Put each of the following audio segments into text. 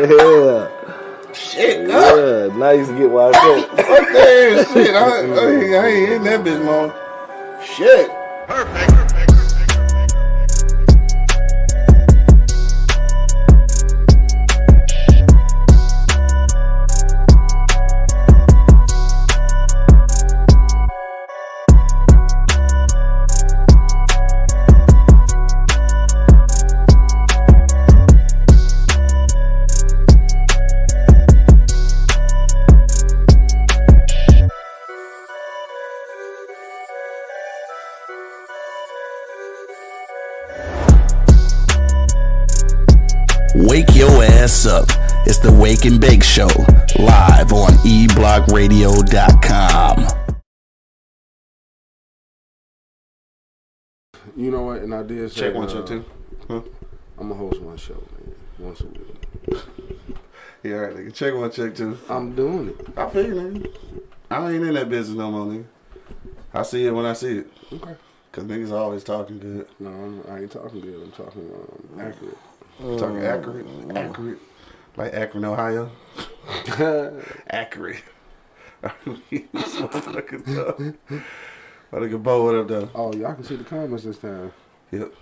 Yeah. Shit, God. Yeah. Now you can get why I said. Fuck that shit. I, I, I ain't in that bitch, man. Shit. Wake your ass up. It's the Wake and Bake Show, live on eblockradio.com. You know what? And I did say Check one, uh, check two. Huh? I'm gonna host one show, man, once a week. Yeah, all right, nigga. Check one, check two. I'm doing it. I feel you, nigga. I ain't in that business no more, nigga. I see it when I see it. Okay. Cause niggas always talking good. No, I'm, I ain't talking good. I'm talking um, accurate. Talking accurate. Accurate. Like Akron, Ohio. Akron. so fucking dumb. My nigga Bo, what up, though? oh, y'all can see the comments this time. Yep.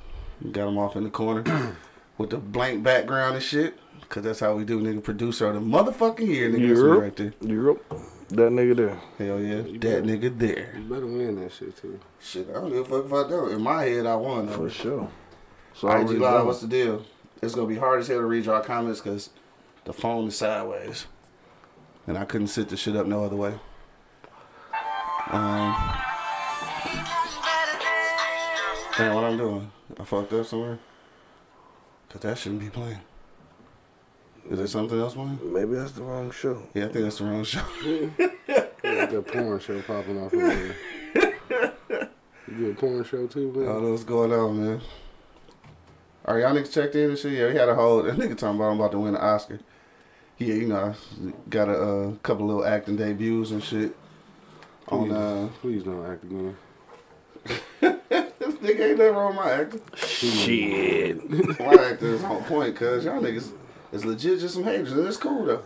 Got him off in the corner with the blank background and shit. Cause that's how we do, nigga. Producer of the motherfucking year, nigga. That's me Europe. right there. Europe. That nigga there. Hell yeah. That nigga there. You better win that shit too. Shit, I don't give a fuck if I don't. In my head, I won. Though. For sure. So IG Live, what's the deal? It's gonna be hard as hell to read your comments because the phone is sideways, and I couldn't sit the shit up no other way. Um, man, what I'm doing? I fucked up somewhere. Cause that shouldn't be playing. Is there something else playing? Maybe that's the wrong show. Yeah, I think that's the wrong show. Like that porn show popping off over there. You do a porn show too, man? I don't know what's going on, man. All right, y'all niggas checked in and shit. Yeah, he had a whole that nigga talking about I'm about to win an Oscar. Yeah, you know, I got a uh, couple little acting debuts and shit. On Please, uh, please don't act again. this nigga ain't nothing wrong with my acting. Shit. My acting is on point, cause y'all niggas is legit just some haters, it's cool though.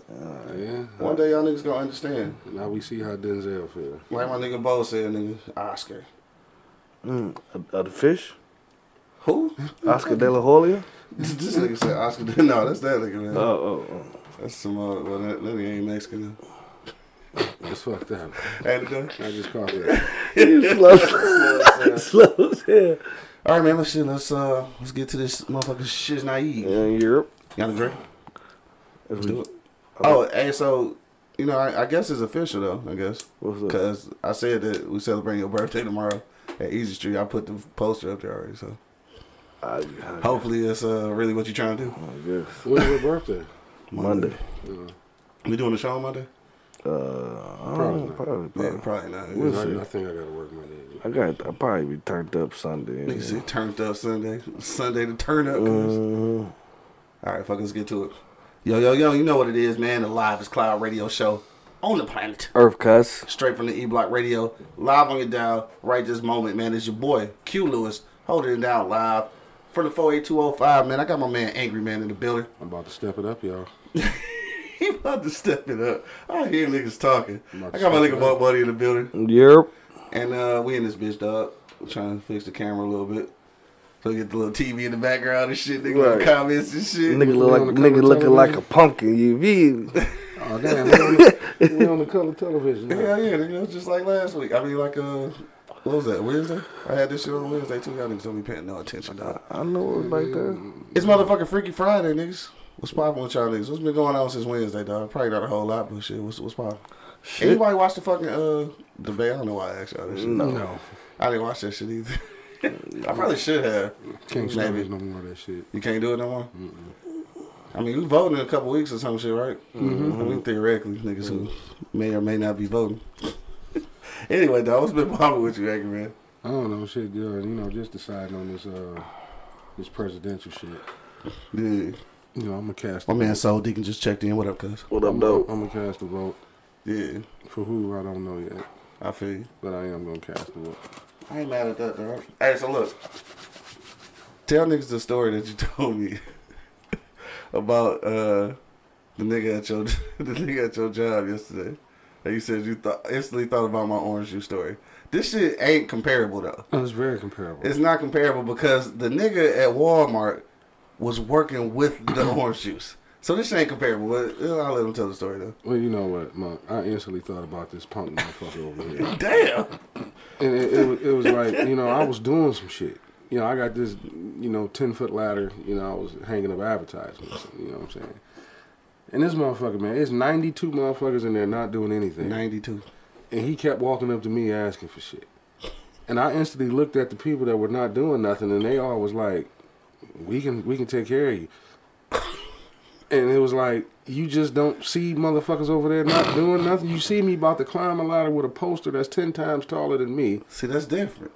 Yeah. One day y'all niggas gonna understand. Now we see how Denzel feel. Like my nigga Bo said, nigga, Oscar. Mm. Uh, uh, the fish? Who? Oscar De La Hoya? this nigga said Oscar. De- No, that's that nigga, man. Oh, oh, oh. That's some, uh, well, that, nigga ain't Mexican. though. It's fucked up. Ain't it though? I just caught that. You slow, slow as hell. All right, man. Let's. Let's uh, let's get to this motherfucking shit naive. In Europe. Y'all wanna drink? Let's do it. Oh, hey, so you know, I, I guess it's official though. I guess because I said that we celebrating your birthday tomorrow at Easy Street. I put the poster up there already. So I, I, hopefully, it's uh really what you're trying to do. I guess. When's your birthday? Monday. We doing the show on Monday? Uh, I Probably don't know, not. probably, Yeah, probably. probably not. We'll I, see. I think I gotta work my day. I got. I probably be turned up Sunday. Nigga said turned up Sunday. Sunday to turn up. cuz. Mhm. All right, fuck, let's get to it. Yo, yo, yo, you know what it is, man. The Live is Cloud radio show on the planet. Earth cuss. Straight from the E Block Radio, live on your dial, right this moment, man. It's your boy, Q Lewis, holding it down live from the 48205, man. I got my man Angry Man in the building. I'm about to step it up, y'all. He about to step it up. I hear niggas talking. I'm about I to got my nigga it Buck. Buddy in the building. Europe. And uh, we in this bitch, dog. We're trying to fix the camera a little bit. So we get the little TV in the background and shit, nigga, little Right. comments and shit. Nigga look like nigga looking like a television? pumpkin. You feel? Oh damn, we on the, we on the color television. now. Hell yeah, nigga. It was just like last week. I mean, like, uh, what was that, Wednesday? I had this shit on Wednesday, too. Y'all niggas don't be paying no attention, dog. I know it was like that. It's motherfucking Freaky Friday, niggas. What's poppin' with y'all niggas? What's been going on since Wednesday, dog? Probably not a whole lot, but shit, what's, what's poppin'? Shit. Anybody watch the fucking, uh, debate? I don't know why I asked y'all this shit. No. No, I didn't watch that shit either. I probably should have. can't Maybe. stomach no more of that shit. You can't do it no more? I mean, we voting in a couple weeks or some shit, right? Mm-hmm. I mean, theoretically, niggas who may or may not be voting. anyway, dog, what's been popping with you, Angry Man? I don't know shit, girl. You know, just deciding on this uh this presidential shit. Yeah. You know, I'm gonna cast. My a man vote. Soul Deacon just checked in. What up, cuz? What up, I'm, though? I'm gonna cast the vote Yeah, for who I don't know yet, I feel you. but I am gonna cast the vote. I ain't mad at that, dog. Hey, so look. Tell niggas the story that you told me about uh the nigga at your the nigga at your job yesterday. And you said you thought instantly thought about my orange juice story. This shit ain't comparable though. That was very comparable. It's not comparable because the nigga at Walmart was working with the orange juice. So this ain't comparable. But I'll let him tell the story though. well, you know what, Monk? I instantly thought about this punk motherfucker over here. Damn. And it, it, was, it was like, you know, I was doing some shit. You know, I got this, you know, 10 foot ladder. You know, I was hanging up advertisements. You know what I'm saying? And this motherfucker, man, it's 92 motherfuckers in there not doing anything. Ninety two. And he kept walking up to me asking for shit. And I instantly looked at the people that were not doing nothing, and they all was like, "We can, we can take care of you." And it was like, you just don't see motherfuckers over there not doing nothing. You see me about to climb a ladder with a poster that's ten times taller than me. See, that's different.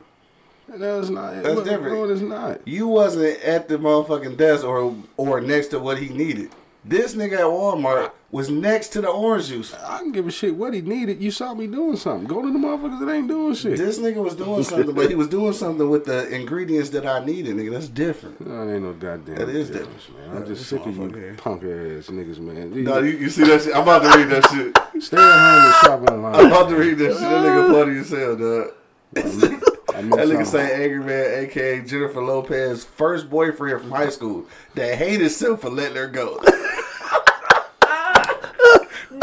That's not. That's look, different. No, it's not. You wasn't at the motherfucking desk or or next to what he needed. This nigga at Walmart was next to the orange juice. I can give a shit what he needed. You saw me doing something. Go to the motherfuckers that ain't doing shit. This nigga was doing something, but he was doing something with the ingredients that I needed, nigga. That's different. No, ain't no goddamn That is difference, different. man. I'm just sick of you punk ass niggas, man. No, you, you see that shit? I'm about to read that shit. Stay at home and shop online. I'm about to read that shit. That nigga ah. funny as hell, dog. That nigga say Angry Man, aka Jennifer Lopez's first boyfriend from high school that hated himself for letting her go.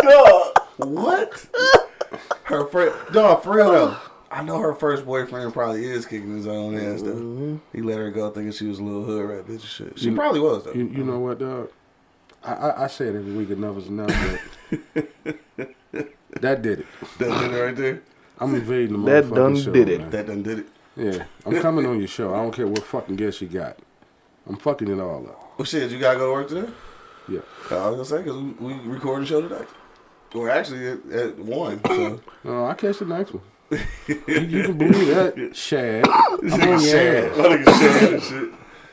dog, what? Her friend, dog, for real though. I know her first boyfriend probably is kicking his own ass though. Mm-hmm. He let her go thinking she was a little hood rat bitch and shit. She You- probably was though. You, you know what, dog? I, I, I say it every week enough is enough, but that did it. that did it right there. I'm invading the That done show, did it. man. That done did it. Yeah, I'm coming on your show. I don't care what fucking guest you got. I'm fucking it all up. Well, shit, you gotta go to work today. Yeah. I was gonna say because we, we recording the show today. Or actually at, at one. So. No, I catch the next one. you, you can believe that, Shad. I'm on your Shad. ass. Shad and shit.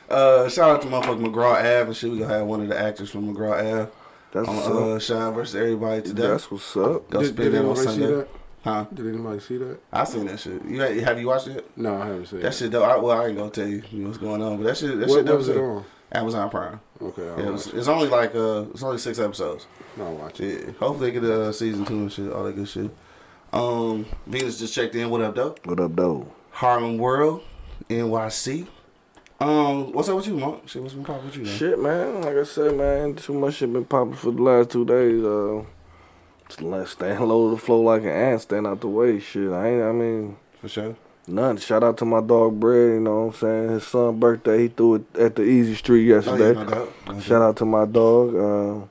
Uh, shout out to motherfucking McGraw Ave and shit. We gonna have one of the actors from McGraw Ave That's on what's uh, up. Shine versus everybody today. That's what's up. Go Did, spin did that on anybody see Sunday. that? Huh? Did anybody see that? I seen that shit. You have you watched it? No, I haven't seen That it. shit though. I, well, I ain't gonna tell you what's going on, but that shit. That What, shit. what was dope it too. on? Amazon Prime. Okay, Yeah, it was, it's only like uh, it's only six episodes. I'll watch it. Yeah. Hopefully they get a uh, season two and shit, all that good shit. Um, Venus just checked in. What up, though? What up, though? Harlem World, NYC. Um, what's up with you, Mark? Shit, what's been popping with you, man? Shit, man. Like I said, man, too much shit been popping for the last two days. Uh, just let staying low to the flow like an ant, staying out the way. Shit, I ain't. I mean, For sure. None. Shout out to my dog Bread. You know what I'm saying? His son' birthday. He threw it at the Easy Street Oh, yesterday. yeah, no. No Shout out to my dog. Uh,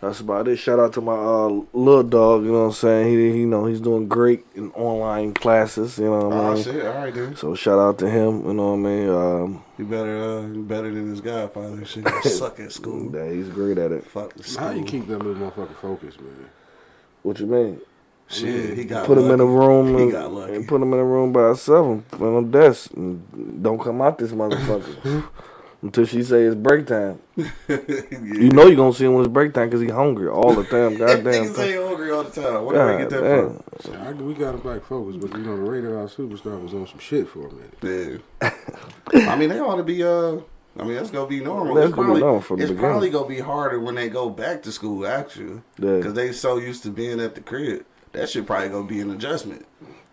that's about it. Shout out to my uh, little dog. You know what I'm saying? He, you know, he's doing great in online classes. You know what I Oh, mean? shit. All right, dude. So shout out to him. You know what I mean? Um, You better, uh, you better than his godfather. Shit, He suck at school. yeah, he's great at it. Fuck the school. How you keep that little motherfucker focused, man? What you mean? Shit, he got put him in a room He and, got lucky. and put him in a room by himself and put him on desk and don't come out this motherfucker until she say it's break time. You know you're gonna see him when it's break time because he hungry all the time. Goddamn. Niggas say hungry all the time. Where do we get that God from? damn. See, I, we got him back focused, but you know, the rated R superstar was on some shit for a minute. Yeah. I mean, they ought to be. Uh, I mean, that's gonna be normal. That's it's probably, normal from it's probably gonna be harder when they go back to school, actually, Yeah. because they so used to being at the crib. That shit probably gonna be an adjustment.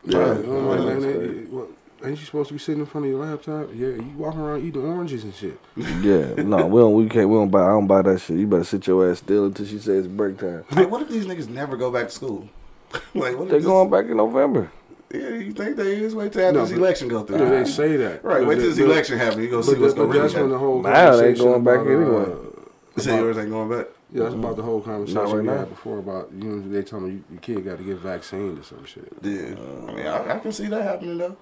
Yeah, Right. man, That's they- crazy. ain't you supposed to be sitting in front of your laptop? Yeah, you walking around eating oranges and shit. Yeah, no, we don't. We can't. We don't buy. I don't buy that shit. You better sit your ass still until she says break time. Hey, what if these niggas never go back to school? like, what if They this- going back in November. Yeah, you think they is? Wait till after No, this but- election go through. Yeah, they say that. Right, But wait till this but- election happen. You gonna see what's that- but gonna that's when the happen. whole Now they going back about, anyway. uh, Say yours ain't going back. Yeah, that's about the whole conversation right we now. had before about you know they told me you, your kid got to get vaccinated or some shit. Yeah, I mean, I, I can see that happening though.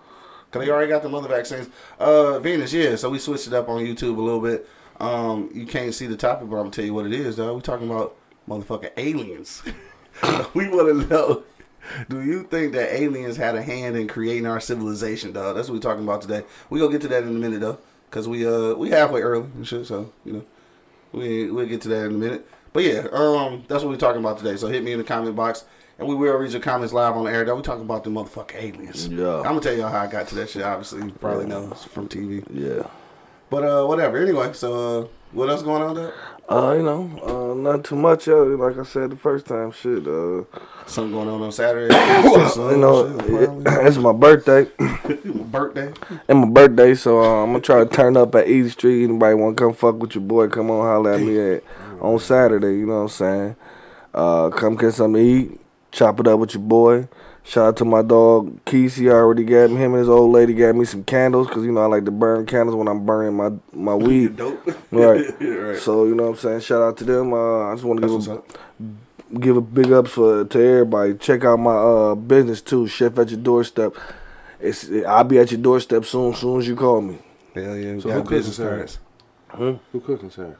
Cause they already got the mother vaccines. Uh, Venus, yeah. So we switched it up on YouTube a little bit. Um, you can't see the topic, but I'm gonna tell you what it is, though. We talking about motherfucking aliens. we want to know. Do you think that aliens had a hand in creating our civilization, dog? That's what we're talking about today. We gonna get to that in a minute though, cause we uh we halfway early and shit. So you know, we we'll get to that in a minute. But yeah, um, that's what we're talking about today. So hit me in the comment box, and we will read your comments live on the air. Though we talking about the motherfucking aliens. Yeah. I'm gonna tell y'all how I got to that shit. Obviously, you probably know it's from TV. Yeah. But uh, whatever. Anyway, so uh, what else going on there? Uh, you know, uh, not too much. Uh, like I said the first time, shit. Uh, Something going on on Saturday. you know, it- it's my birthday. birthday. It's my birthday, so uh, I'm gonna try to turn up at Easy Street. Anybody want to come fuck with your boy? Come on, holler at me at on Saturday. You know what I'm saying? Uh, come get something to eat. Chop it up with your boy. Shout out to my dog Keith. He already got me. Him and his old lady got me some candles because you know I like to burn candles when I'm burning my my weed. Dope. Right. right. So you know what I'm saying. Shout out to them. Uh, I just want to give a up. give a big ups for to everybody. Check out my uh business too. Chef at your doorstep. It's I'll be at your doorstep soon. Soon as you call me. Hell yeah. So who cooking business Saturday? cards. Who cooking Saturday?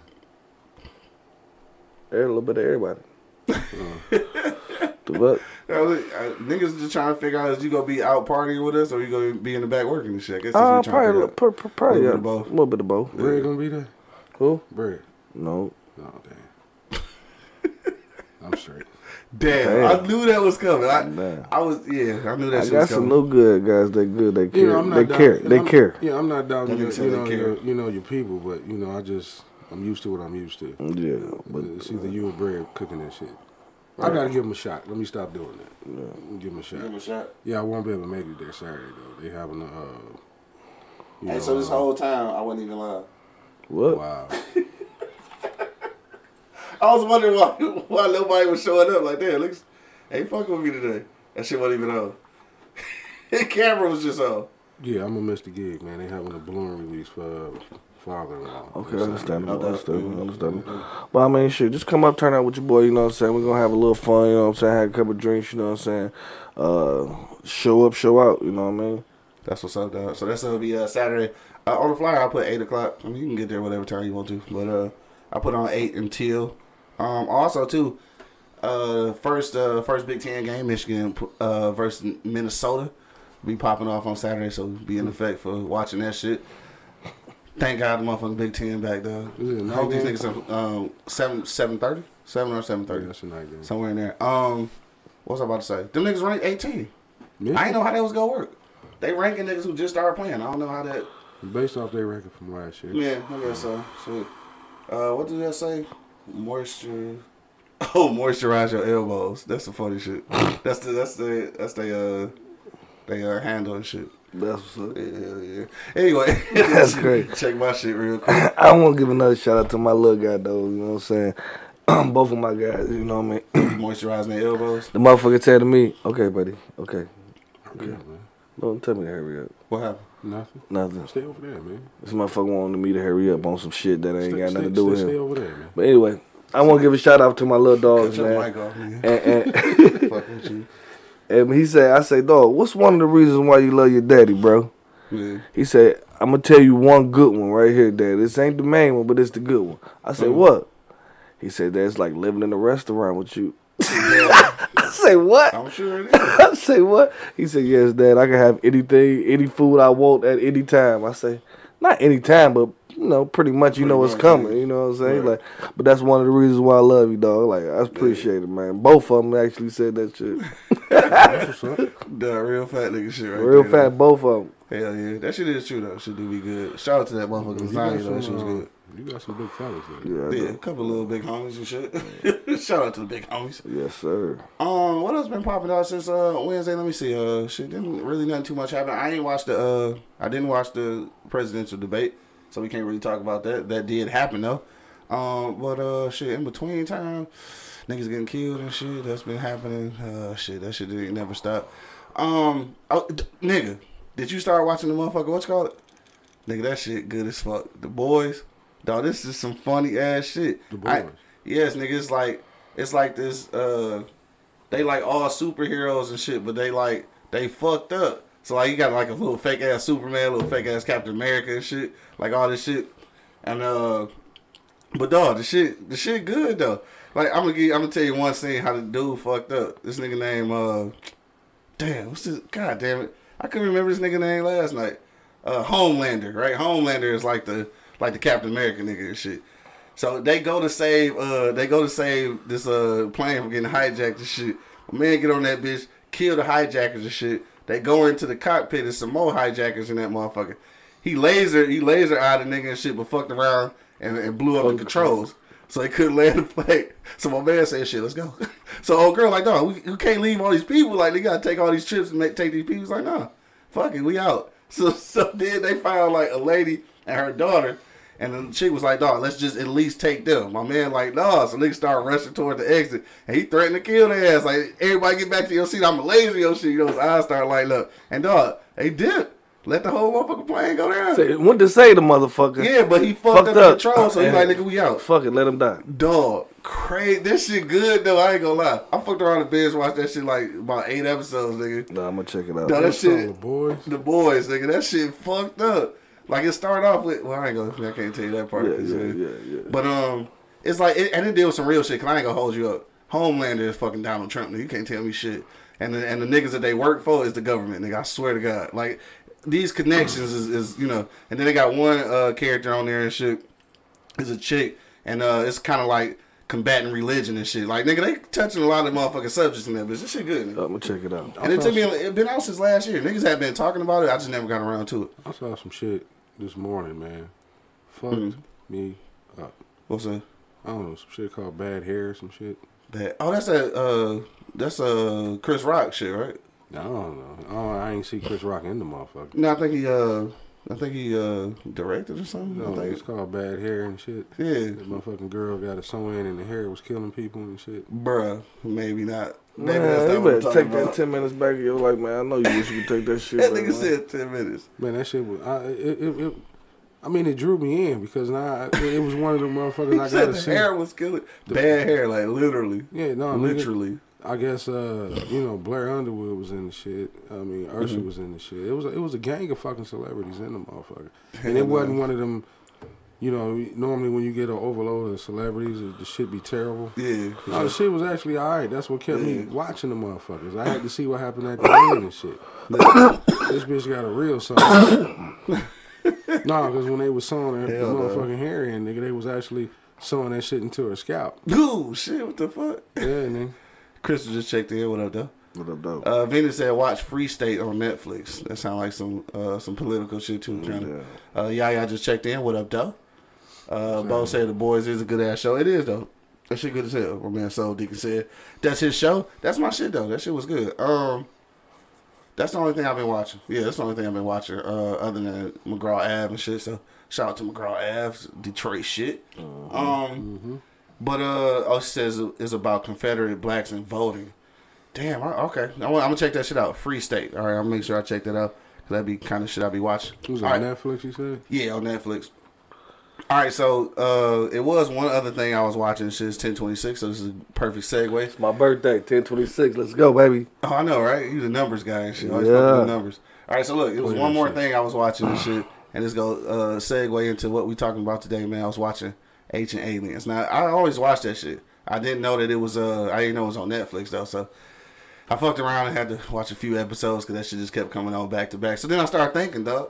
Every little bit of everybody. the what? Yeah, look, uh, niggas just trying to figure out is you gonna be out partying with us or you gonna be in the back working and shit. I guess Uh, what we trying to probably, figure pr- pr- probably Little bit of both. A little bit of both. Bread gonna be there? Who? Bread. No. No, damn. I'm straight. Damn, Damn. I knew that was coming. I, Damn. I was yeah, I knew that I shit got some no good guys. They good. They care. You know, they down- care. They I'm- care. Yeah, I'm not doubting That your, you know, your, you know your people, but you know, I just I'm used to what I'm used to. Yeah, but It's either you or Bread cooking that shit. I gotta give him a shot. Let me stop doing that. Give him a shot. Give him a shot. Yeah, I won't be able to make it there Saturday though. They having a. Uh, you Hey, know, so this uh, whole time I wasn't even lying. what? Wow. I was wondering why why nobody was showing up like that. Looks, ain't fucking with me today. That shit wasn't even on. the camera was just on. Yeah, I'm gonna miss the gig, man. They having a balloon release for uh, father-in-law. Okay, understandable, Okay. understandable, understandable. But I mean, shit, just come up, turn out with your boy, you know what I'm saying? We're gonna have a little fun, you know what I'm saying? Have a couple drinks, you know what I'm saying? Uh, show up, show out, you know what I mean? That's what's up, dog. So that's gonna be uh, Saturday. Uh, on the flyer, I put eight o'clock. I mean, you can get there whatever time you want to, but uh, I put on eight until. Um, also too, uh, first uh first Big Ten game, Michigan uh versus Minnesota, be popping off on Saturday, so be in effect for watching that shit. Thank God the motherfucking Big Ten back, though. Is it a I hope these niggas are, um seven seven thirty, seven or seven Yeah, that's a night game. somewhere in there. Um, what was I about to say? Them niggas ranked eighteen. Michigan, I ain't know how that was gonna work. They ranking niggas who just started playing. I don't know how that. based off their record from last year. Yeah, I guess so. So, uh, what did that say? Moisture. Oh, moisturize your elbows. That's the funny shit. That's the that's the that's the uh they uh handle and shit. That's what's up. Yeah, yeah. Anyway, That's great. Check my shit real quick. I want to give another shout out to my little guy, though, you know what I'm saying? Both of my guys, you know what I mean? Moisturizing their elbows. The motherfucker said to me, okay, buddy, okay. Yeah, man. Don't tell me to hurry up. What happened? Nothing. Nothing. Stay over there, man. This motherfucker wanted me to hurry up on some shit that ain't Stay, got nothing stay, to do with stay, stay him. over there, man. But anyway, I want to give a shout out to my little dogs, Cut your man. mic off, nigga. And, and, Fuck with you. And he said, I say, dog, what's one of the reasons why you love your daddy, bro? Yeah. He said, I'm gonna tell you one good one right here, Dad. This ain't the main one, but it's the good one. I said, Mhm. what? He said, that's like living in a restaurant with you. I say, what? I'm sure it is. I say, what? He said, yes, Dad. I can have anything, any food I want at any time. I say, not any time, but you know, pretty much you Pretty know what's much, coming. yeah. You know what I'm saying? Right. Like, but that's one of the reasons why I love you, dog. Like, I appreciate it, man. Both of them actually said that shit. That's what's up. The real fat nigga shit right Real there. fat, both of them. Hell yeah. That shit is true though. Shit do be good. Shout out to that motherfucker You got lasagna though. That shit was uh, good. you got some big fellas there. Yeah, Yeah, a couple little big homies and shit. Shout out to the big homies. Yes, sir. Um, what else been popping out since uh Wednesday? Let me see. Uh, shit didn't really nothing too much happen. I ain't watched the uh, I didn't watch the presidential debate, so we can't really talk about that. That did happen though. Um, but uh, shit in between time, niggas getting killed and shit. That's been happening. Uh, shit, that shit didn't never stop. Um, oh, d- nigga, did you start watching the motherfucker? What's called it? Nigga, that shit good as fuck. The boys, dog. This is some funny ass shit. The I- Boys. yes, nigga. It's like it's like this. Uh, they like all superheroes and shit, but they like they fucked up. So like you got like a little fake ass Superman, little fake ass Captain America and shit, like all this shit. And uh, but dog, the shit, the shit good though. Like I'm gonna give, I'm gonna tell you one scene how the dude fucked up. This nigga name uh, damn, what's this? God damn it, I couldn't remember this nigga name last night. Uh, Homelander, right? Homelander is like the like the Captain America nigga and shit. So they go to save uh they go to save this uh plane from getting hijacked and shit. My man get on that bitch, kill the hijackers and shit. They go into the cockpit and some more hijackers in that motherfucker. he laser he laser eyed a nigga and shit, but fucked around and, and blew up the controls. So he couldn't land the plane. So my man said, "Shit, let's go." So old girl like, "No, we, we can't leave all these people. Like they gotta take all these trips and make, take these people." He's like, "No, fuck it, we out." So so then they found like a lady and her daughter, and the chick was like, "Dog, let's just at least take them." My man like, "No," so niggas started rushing toward the exit, and he threatened to kill their ass. Like everybody get back to your seat. I'm a laser your shit. Those eyes started lighting up, and dog, they did. Let the whole motherfucking plane go down. Say, What to say the motherfucker? Yeah, but he fucked, Fucked up, the up. control, so he And- like, nigga, we out. Fuck it, let him die. Dog, crazy. This shit good though. I ain't gonna lie. I fucked around the binge watched that shit like about eight episodes, nigga. Nah, I'm gonna check it out. No, that What's up, shit. boys? The boys, nigga. That shit fucked up. Like it started off with. Well, I ain't gonna. I can't tell you that part. yeah, 'cause, yeah, yeah, yeah. But um, it's like it, and it deal with some real shit. Cause I ain't gonna hold you up. Homelander is fucking Donald Trump. Nigga. You can't tell me shit. And the, and the niggas that they work for is the government. Nigga, I swear to God. Like these connections is, is you know. And then they got one uh character on there and shit. Is a chick, and uh, it's kind of like combating religion and shit. Like nigga, they touching a lot of motherfucking subjects in that bitch. This shit good. Nigga. I'm gonna check it out. And it took me. It been out since last year. Niggas have been talking about it. I just never got around to it. I saw some shit this morning, man. Fucked Mhm. me up. What's that? I don't know, some shit called bad hair, some shit. That oh, that's a uh, that's a Chris Rock shit, right? I don't know. Oh, I ain't see Chris Rock in the motherfucker. No, I think he uh, I think he uh directed or something. No, I think it's called bad hair and shit. Yeah, That motherfucking girl got a sew in and the hair was killing people and shit. bruh, maybe not. Maybe Man, that's you not what I'm better talking take that ten minutes back of your life, man. I know you wish you could take that shit. That nigga man. said ten minutes. Man, that shit was. I, it, it, it, I mean, it drew me in because now I- it was one of the motherfuckers He I gotta the see. hair was killing. Bad hair, like literally, Yeah, no, nigga, literally. I guess uh, you know Blair Underwood was in the shit. I mean, Ursula Mm-hmm. was in the shit. It was a, it was a gang of fucking celebrities in the motherfucker, and Hell it wasn't one of them. You know, normally when you get an overload of celebrities, the- the shit be terrible. Yeah, No, the shit was actually alright. That's what kept me watching the motherfuckers. I had to see what happened at the end and shit. this bitch got a real something. nah, because when they was sewing her the Hell no. motherfucking hair in, nigga, they was actually sewing that shit into her scalp. Ooh, shit, what the fuck? Yeah, nigga. Crystal just checked in. What up, though? What up, though? Uh, Venus said, "Watch Free State on Netflix." That sound like some uh, some political shit too. Johnny. Uh, Yaya just checked in. What up, though? Uh, Bo said the boys is a good ass show. It is though. That shit good as hell. My man Soul Deacon said that's his show. That's my shit though. That shit was good. Um, that's the only thing I've been watching. Yeah, that's the only thing I've been watching. Uh, other than McGraw Ave and shit. So shout out to McGraw Ave, Detroit shit. Um, but uh, oh, it says it's about Confederate blacks and voting. Damn. I- Okay. I want, I'm gonna check that shit out. Free State. All right. I'll make sure I check that out. Cause that'd be kind of shit I'd be watching. It was All on right. Netflix, you said? Yeah, on Netflix. All right, so uh, it was one other thing I was watching. Shit, it's ten twenty six, so this is a perfect segue. It's my birthday, ten twenty six. Let's go, baby. Oh, I know, right? He's a numbers guy and shit. Always Yeah. numbers. All right, so look, it was one more thing I was watching and shit, and this go uh, segue into what we talking about today, man. I was watching Ancient Aliens. Now I always watch that shit. I didn't know that it was. Uh, I didn't know it was on Netflix though, so. I fucked around and had to watch a few episodes because that shit just kept coming on back to back. So then I started thinking, dog,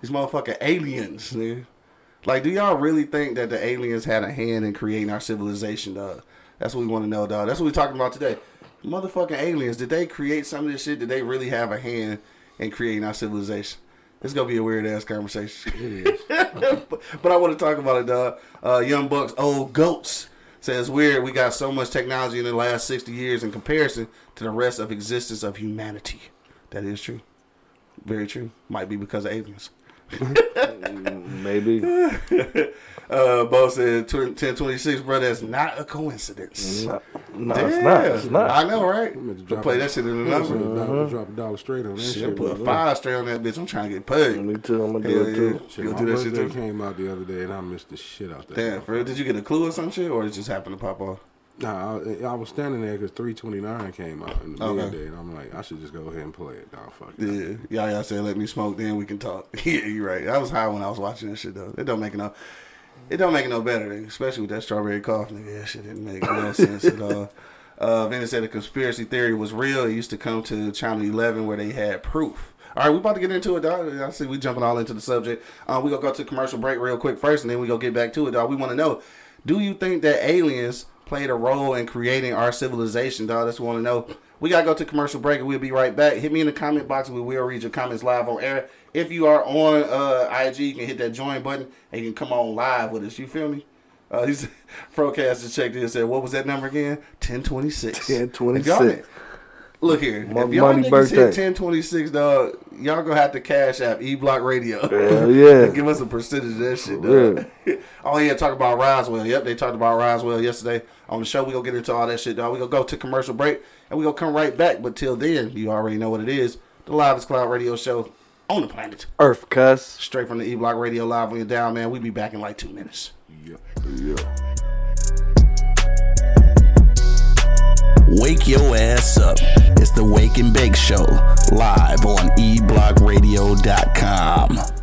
these motherfucking aliens, nigga. Like, do y'all really think that the aliens had a hand in creating our civilization, dog? That's what we want to know, dog. That's what we're talking about today. Motherfucking aliens, did they create some of this shit? Did they really have a hand in creating our civilization? It's gonna be a weird ass conversation. It is. but, but I want to talk about it, dog. Uh, Young Bucks, old goats. Says weird. We got so much technology in the last sixty years in comparison to the rest of existence of humanity. That is true. Very true. Might be because of aliens. Maybe. Uh, Bo said ten twenty six, bro. That's not a coincidence. No, no, it's not. It's not. I know, right? To play that shit in the I number. said, "Dollar- Drop a dollar straight on that Shit, shit. put a bro. five straight on that bitch. I'm trying to get paid. Me too. I'm gonna Hell do it yeah. too. Shit, You my gonna do that shit birthday too? came out the other day and I missed the shit out there. Damn, for real? Did you get a clue or some shit, or it just happened to pop off? Nah, I, I was standing there because 329 came out in the Okay. midday, and I'm like, I should just go ahead and play it. Nah, fuck it. Yeah, yeah, yeah. Said let me smoke, then we can talk. yeah, you're right. I was high when I was watching that shit though. It don't make it no, it don't make it no better, especially with that strawberry cough. Nigga, that shit didn't make no sense at all. Uh, Vinny said the conspiracy theory was real. It used to come to Channel 11 where they had proof. All right, we about to get into it, dog. I see we jumping all into the subject. Uh, we gonna go to commercial break real quick first, and then we gonna get back to it, dog. We want to know: Do you think that aliens played a role in creating our civilization, dog? That's we want to know. We gotta go to commercial break, and we'll be right back. Hit me in the comment box. And we will read your comments live on air. If you are on uh, IG, you can hit that join button, and you can come on live with us. You feel me? Uh, he's Procast just checked in and said, "What was that number again? 1026. 1026. Look here, Mo- if y'all niggas birthday. hit 1026, dog, y'all gonna have to cash app E Block Radio. Hell yeah. Give us a percentage of that shit, dog. oh yeah, talk about Roswell. Yep, they talked about Roswell yesterday on the show. We're gonna get into all that shit, dog. We gonna go to commercial break and we're gonna come right back. But till then, you already know what it is. The Livest Cloud Radio Show on the planet. Earth cuss. Straight from the E Block Radio Live when you're down, man. We be back in like two minutes. Yeah, Wake your ass up. It's the Wake and Bake Show, live on e eblockradio.com.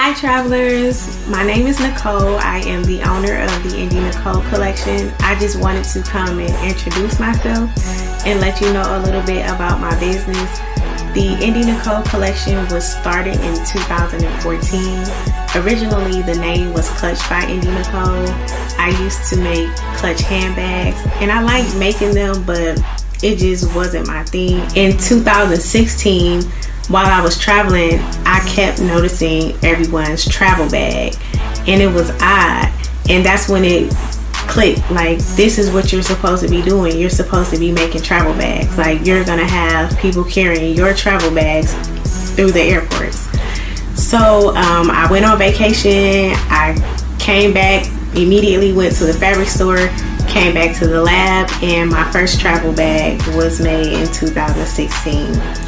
Hi, travelers. My name is Nicole. I am the owner of the Indie Nicole collection. I just wanted to come and introduce myself and let you know a little bit about my business. The Indie Nicole collection was started in 2014. Originally, the name was Clutch by Indie Nicole. I used to make clutch handbags and I liked making them, but it just wasn't my thing. In 2016, while I was traveling, I kept noticing everyone's travel bag, and it was odd. And that's when it clicked like, this is what you're supposed to be doing. You're supposed to be making travel bags. Like, you're gonna have people carrying your travel bags through the airports. So, um, I went on vacation. I came back, immediately went to the fabric store, came back to the lab, and my first travel bag was made in 2016.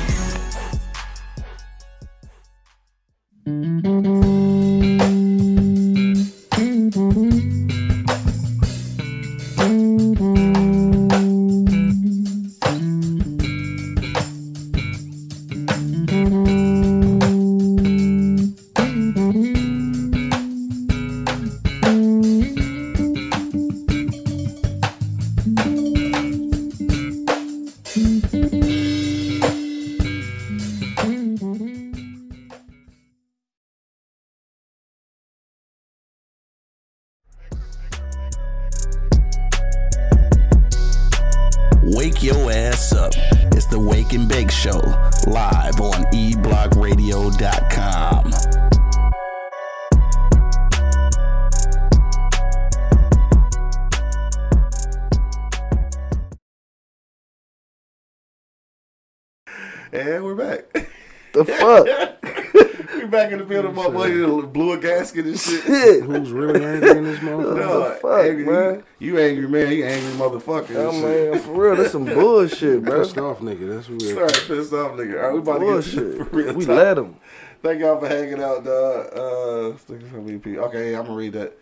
Back in the building. My buddy blew a gasket and shit. Shit. Who's really angry in this motherfucker? No, fuck, angry, man? You, you angry man? You angry motherfucker? Oh and shit. man, for real, that's some bullshit, bro. Pissed off nigga. That's weird. Sorry, pissed off nigga. All right, we about to get to the real We talk. let him. Thank y'all for hanging out, dog. Uh, look at how many people- okay, I'm gonna read that.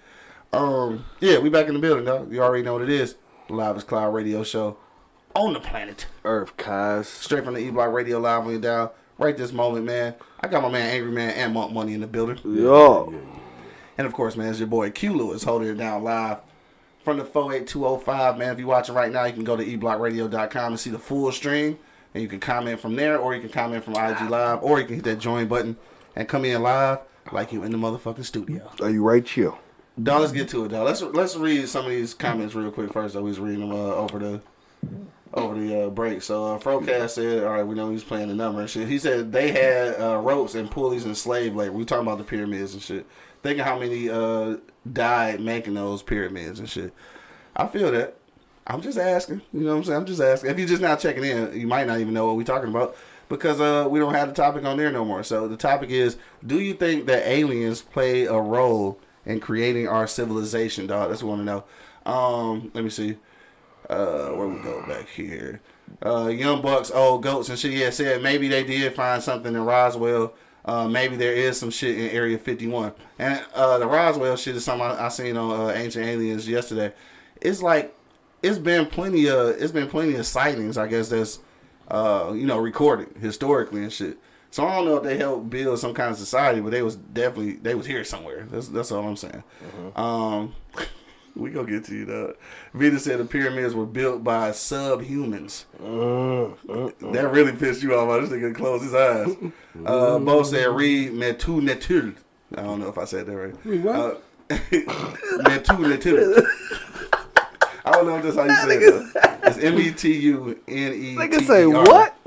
Um, yeah, we back in the building, dog. You already know what it is. The Livest Cloud Radio Show on the planet. Earth cuss. Straight from the E Block Radio Live when you're down. Right this moment, man. I got my man Angry Man and Monk Money in the building. Yo. And of course, man, it's your boy Q Lewis holding it down live from the 48205. Man, if you're watching right now, you can go to eblockradio.com and see the full stream. And you can comment from there, or you can comment from IG Live, or you can hit that join button and come in live like you in the motherfucking studio. Are you right here? Dog, let's get to it, dog. Let's let's read some of these comments real quick first. I was reading them uh, over the over the uh, break. So uh, Frocast said, "All right, we know he's playing the number and shit." He said they had uh, ropes and pulleys and slave labor. We talking about the pyramids and shit. Thinking how many uh, died making those pyramids and shit. I feel that. I'm just asking. You know what I'm saying? I'm just asking. If you're just not checking in, you might not even know what we're talking about because uh, we don't have the topic on there no more. So the topic is: Do you think that aliens play a role in creating our civilization, dog? That's what I want to know. Um, let me see. Uh, where we go back here? Uh, Young Bucks, old goats and shit. Yeah, said maybe they did find something in Roswell. Uh, maybe there is some shit in Area 51. And uh, the Roswell shit is something I, I seen on uh, Ancient Aliens yesterday. It's like it's been plenty of it's been plenty of sightings. I guess that's uh, you know recorded historically and shit. So I don't know if they helped build some kind of society, but they was definitely they was here somewhere. That's that's all I'm saying. Um, we gonna get to you though. Vita said the pyramids were built by subhumans. That really pissed you off. This nigga closed his eyes. Uh, Bo said read Metu Netul. I don't know if I said that right. What? Uh, Metu Netul. I don't know if that's how you say it. though. It's M E T U N E. Nigga say what?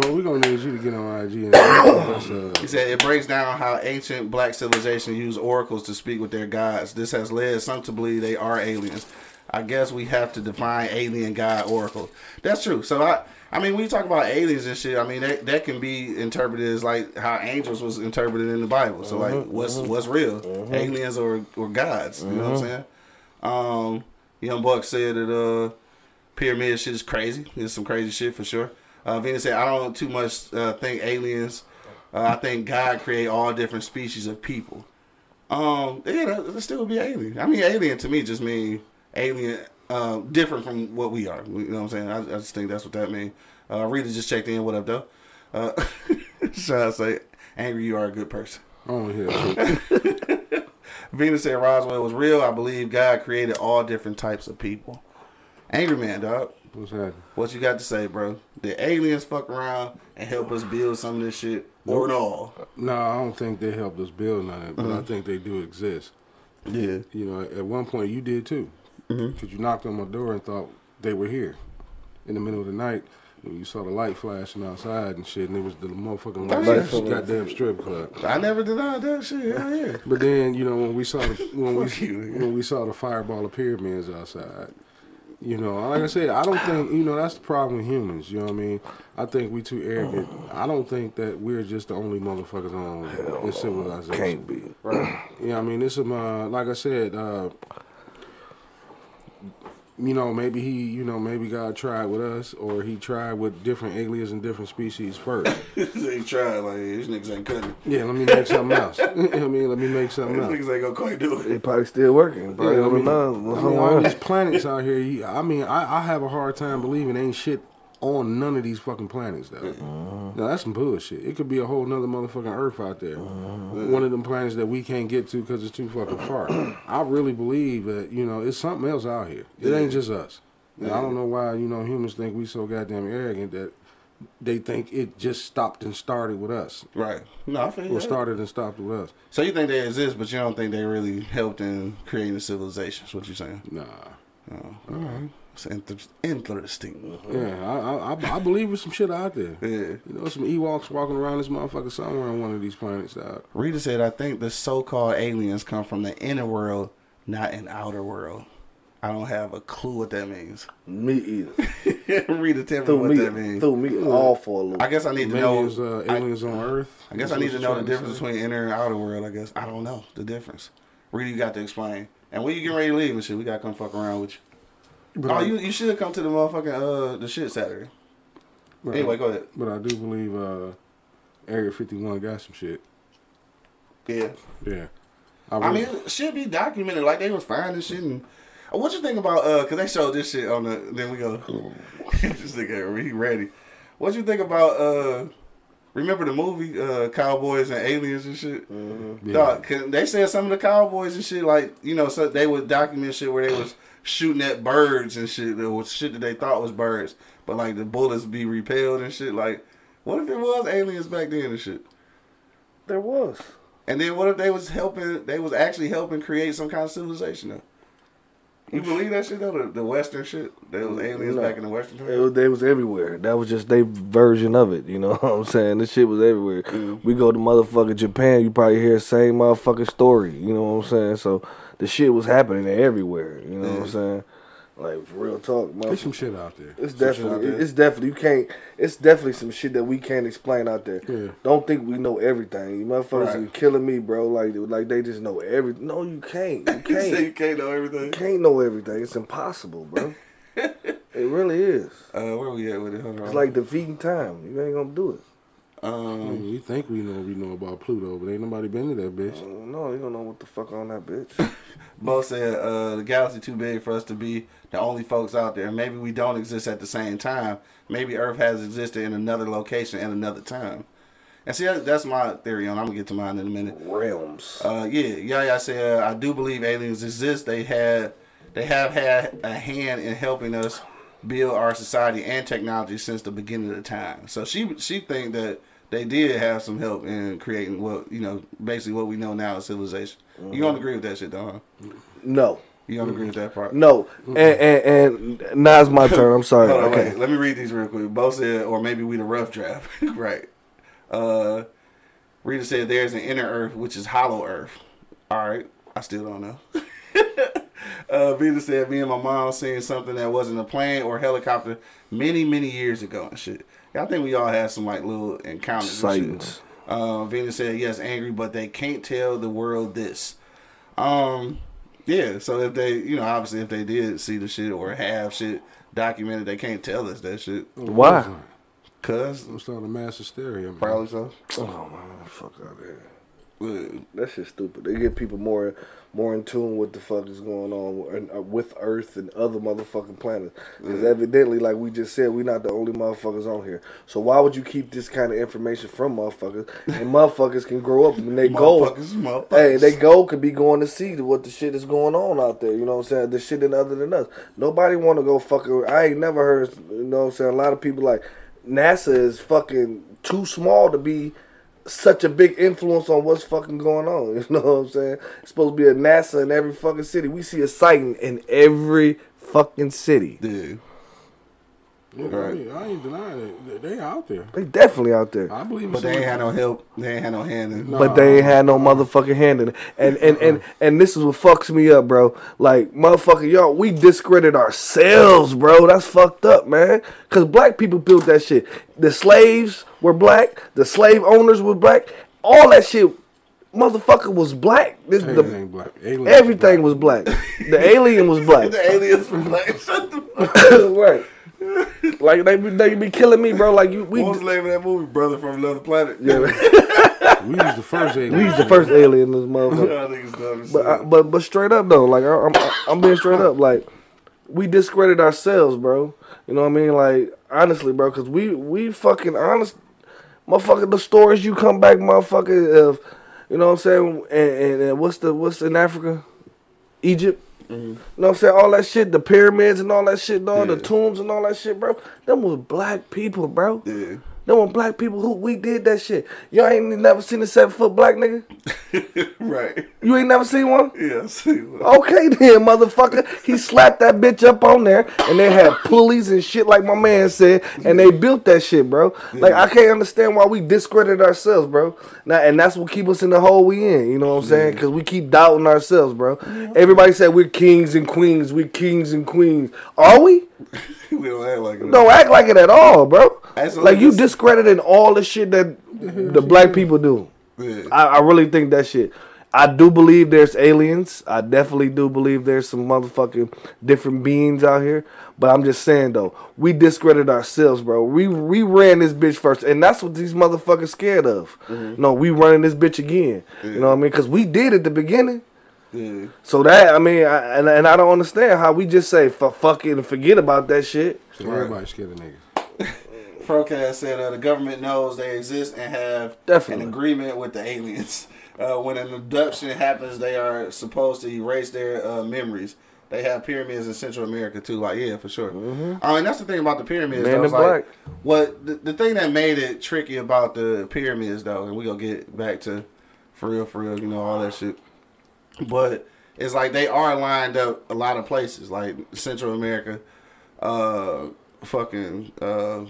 But we're gonna need you to get on IG and uh, He said it breaks down how ancient black civilization used oracles to speak with their gods. This has led some to believe they are aliens. I guess we have to define alien god oracle. That's true. So I, I mean, when you talk about aliens and shit, I mean that that can be interpreted as like how angels was interpreted in the Bible. So like, what's what's real, aliens or or gods? You know what I'm saying? Um, Young Buck said that uh, pyramid shit is crazy. It's some crazy shit for sure. Uh, Venus said, I don't too much uh, think aliens. Uh, I think God create all different species of people. Um, yeah, that, that still would be alien. I mean, alien to me just mean alien, uh, different from what we are. You know what I'm saying? I, I just think that's what that means. Uh, Rita just checked in. What up, though? Uh, should I say, angry, you are a good person. I don't. Venus said Roswell was real. I believe God created all different types of people. Angry man, dog. What's happening? What you got to say, bro? The aliens fuck around and help us build some of this shit? Or no? No, I don't think they helped us build none of it, but Mm-hmm. I think they do exist. Yeah. You know, at one point you did too, Mm-hmm. because you knocked on my door and thought they were here in the middle of the night. When you saw the light flashing outside and shit, and it was the motherfucking Oh, light yeah. goddamn strip club. I never denied that shit. Hell yeah. But then, you know, when we saw the when we Fuck you, nigga. when we saw the fireball of pyramids outside, you know, like I said, I don't think you know that's the problem with humans. You know what I mean? I think we too arrogant. I don't think that we're just the only motherfuckers on this civilization. Can't be. Yeah, I mean, this is my like I said. uh you know, maybe he, you know, maybe God tried with us, or he tried with different aliens and different species first. they tried, like, these niggas ain't cutting. Yeah, let me make something else. you know what I mean, let me make These something else. niggas ain't gonna quite do it. They probably still working. Probably Yeah, I on mean, another- I mean, all these planets out here. I mean, I, I have a hard time believing ain't shit on none of these fucking planets, though. Mm-hmm. Now that's some bullshit. It could be a whole nother motherfucking Earth out there. Mm-hmm. One of them planets that we can't get to because it's too fucking far. I really believe that you know it's something else out here. It ain't just us. And I don't know why you know humans think we so goddamn arrogant that they think it just stopped and started with us, Right. No, I you. or started and stopped with us. So you think they exist, but you don't think they really helped in creating a civilization? Is what you're saying? Nah. Oh, all right. It's inter- interesting. Yeah, I, I I I believe there's some shit out there. Yeah. You know, some Ewoks walking around this motherfucker somewhere on one of these planets. Dog. Rita said, "I think the so-called aliens come from the inner world, not an outer world." I don't have a clue what that means. Me either. Rita, tell me what me, that means. threw me off for a little. I guess I need to Maybe know. it's uh, I- aliens on Earth. I guess I need to know the difference between inner and outer world. I guess I don't know the difference. Rita, you got to explain. And when you get ready to leave and shit, we got to come fuck around with you. But oh, I, you you should come to the motherfucking uh the shit Saturday. but, Anyway, go ahead. but I do believe uh, Area 51 got some shit. Yeah. Yeah. I really- mean, it should be documented. Like they was finding shit. And Uh, what you think about? Uh, cause they showed this shit on the. Then we go. this nigga, he ready. What you think about? Uh, remember the movie uh, Cowboys and Aliens and shit? Yeah. Dog, 'cause they said some of the cowboys and shit like you know, so they would document shit where they was shooting at birds and shit. Was shit that they thought was birds, but like the bullets be repelled and shit. Like, what if it was aliens back then and shit? There was. And then what if they was helping? They was actually helping create some kind of civilization. Though. You believe that shit though? The, the Western shit. There was aliens No. back in the Western It time. was, they was everywhere. That was just their version of it. You know what I'm saying? This shit was everywhere. Mm-hmm. We go to motherfucking Japan, you probably hear the same motherfucking story. You know what I'm saying? So the shit was happening everywhere. You know what I'm saying? Like for real talk, There's some shit out there. It's Some shit out definitely, there. it's definitely you can't. It's definitely some shit that we can't explain out there. Yeah. Don't think we know everything. You motherfuckers Right. are killing me, bro. Like, like they just know everything. No, you can't. You You say can't. you can't know everything. you can't know everything. It's impossible, bro. it really is. Uh, where we at with it? Hold on. It's like defeating time. You ain't gonna do it. Um, we think we know we know about Pluto, but ain't nobody been to that bitch. Oh, no, you don't know what the fuck on that bitch. Bo said, uh, the galaxy too big for us to be the only folks out there. Maybe we don't exist at the same time. Maybe Earth has existed in another location at another time. And see, that's my theory on. I'm gonna get to mine in a minute. Realms. Uh, yeah, yeah, yeah. I said I do believe aliens exist. They had, they have had a hand in helping us build our society and technology since the beginning of the time. So she she think that they did have some help in creating what you know, basically what we know now as civilization. You don't agree with that shit, though? Huh? No. You don't agree with that part? No, and, and and now it's my turn. I'm sorry. On, okay. wait. Let me read these real quick. Bo said, or maybe we the rough draft. right. Uh, Rita said, there's an inner earth, which is hollow earth. All right. I still don't know. uh, Vita said, me and my mom seen something that wasn't a plane or helicopter many, many years ago and shit. Yeah, I think we all had some like little encounters. and Sightings. Uh, Venus said, yes, angry, but they can't tell the world this. Um, yeah, so if they, you know, obviously if they did see the shit or have shit documented, they can't tell us that shit. Why? Cause I'm starting a mass hysteria. Man. probably so. Oh man, fuck out there. Uh, That shit's stupid. They get people more more in tune with the fuck is going on and, uh, with Earth and other motherfucking planets. Because evidently, like we just said, we're not the only motherfuckers on here. So why would you keep this kind of information from motherfuckers? And motherfuckers can grow up and they go. Hey, they go could be going to see what the shit is going on out there. You know what I'm saying? The shit in other than us. Nobody want to go fucking. I ain't never heard. You know what I'm saying? A lot of people like NASA is fucking too small to be such a big influence on what's fucking going on. You know what I'm saying? It's supposed to be a NASA in every fucking city. We see a sighting in every fucking city. Dude. Yeah, I, mean, I ain't denying it. They out there. They definitely out there. I believe in But they ain't had no help. They ain't had no hand in. No. But they ain't had no motherfucking hand in it. And and, and and this is what fucks me up, bro. Like, motherfucker, y'all, we discredit ourselves, bro. That's fucked up, man. Cause black people built that shit. The slaves were black, the slave owners were black, all that shit motherfucker was black. This Alien the black. Alien everything was black. The alien was black. The aliens from black. shut the fuck. Up. right. Like they be, they be killing me, bro. Like you we What was the name of that movie? Brother from another planet. yeah, We was the first alien. we was the first alien in this motherfucker. Y'all niggas dumb But I, but but straight up though, like I, I'm I'm being straight up, like we discredit ourselves, bro. You know what I mean? Like honestly, bro, because we we fucking honest, motherfucker. The stories you come back, motherfucker. Of you know what I'm saying? And, and, and what's the what's in Africa? Egypt. Mm-hmm. You know what I'm saying? All that shit, the pyramids and all that shit, dog, the tombs and all that shit, bro. Them was black people, bro. Yeah. Them were black people who we did that shit. Y'all ain't never seen a seven foot black nigga? right. You ain't never seen one? Yeah. I see what- Okay then, motherfucker. He slapped that bitch up on there, and they had pulleys and shit, like my man said, and they built that shit, bro. Like I can't understand why we discredit ourselves, bro. Now, and that's what keep us in the hole we in. You know what I'm saying? Because we keep doubting ourselves, bro. Everybody said we're kings and queens. We kings and queens. Are we? we don't act like it. Don't act like it at all, bro. That's Like you this- discrediting all the shit that mm-hmm. the black people do. Yeah. I, I really think that shit. I do believe there's aliens. I definitely do believe there's some motherfucking different beings out here. But I'm just saying though, we discredit ourselves, bro. We we ran this bitch first, and that's what these motherfuckers scared of. Mm-hmm. No, we running this bitch again. You know what I mean? Because we did at the beginning. Yeah. So that I mean, I, and and I don't understand how we just say fuck, fuck it and forget about that shit. So everybody scared of niggas. Procast said uh, the government knows they exist and have Definitely. an agreement with the aliens. Uh, when an abduction happens, they are supposed to erase their uh, memories. They have pyramids in Central America too. Like, yeah, for sure. I mean, that's the thing about the pyramids. Mm-hmm. Man though, in is like. What the, the thing that made it tricky about the pyramids, though, and we gonna get back to for real, for real, you know, all that shit. But it's like they are lined up a lot of places, like Central America, uh, fucking, uh,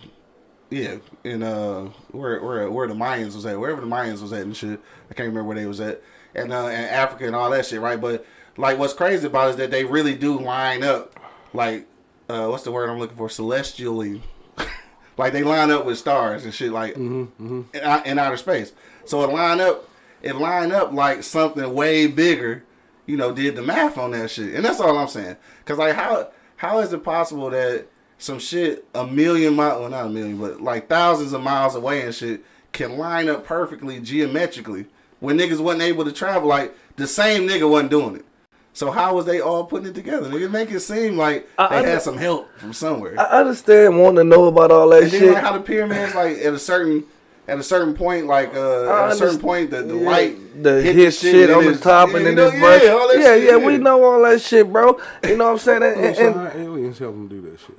yeah, in uh, where where where the Mayans was at, wherever the Mayans was at and shit. I can't remember where they was at, and uh, and Africa and all that shit, right? But like, what's crazy about it is that they really do line up, like, uh, what's the word I'm looking for? Celestially. like they line up with stars and shit, like in, in outer space. So it line up, it line up like something way bigger. You know, did the math on that shit, and that's all I'm saying. Cause like, how how is it possible that some shit a million miles, well not a million, but like thousands of miles away and shit can line up perfectly geometrically when niggas wasn't able to travel? Like the same nigga wasn't doing it. So how was they all putting it together? Nigga, make it seem like I- they had some help from somewhere. I understand wanting to know about all that And then shit. like how the pyramids, like at a certain at a certain point, like uh, at a certain point, the, the yeah, light the hit hit, shit, and on the top and you then this verse. yeah, all that yeah, shit, yeah, we know all that shit, bro. You know what I'm saying? And, and, so and- how aliens help them do that shit?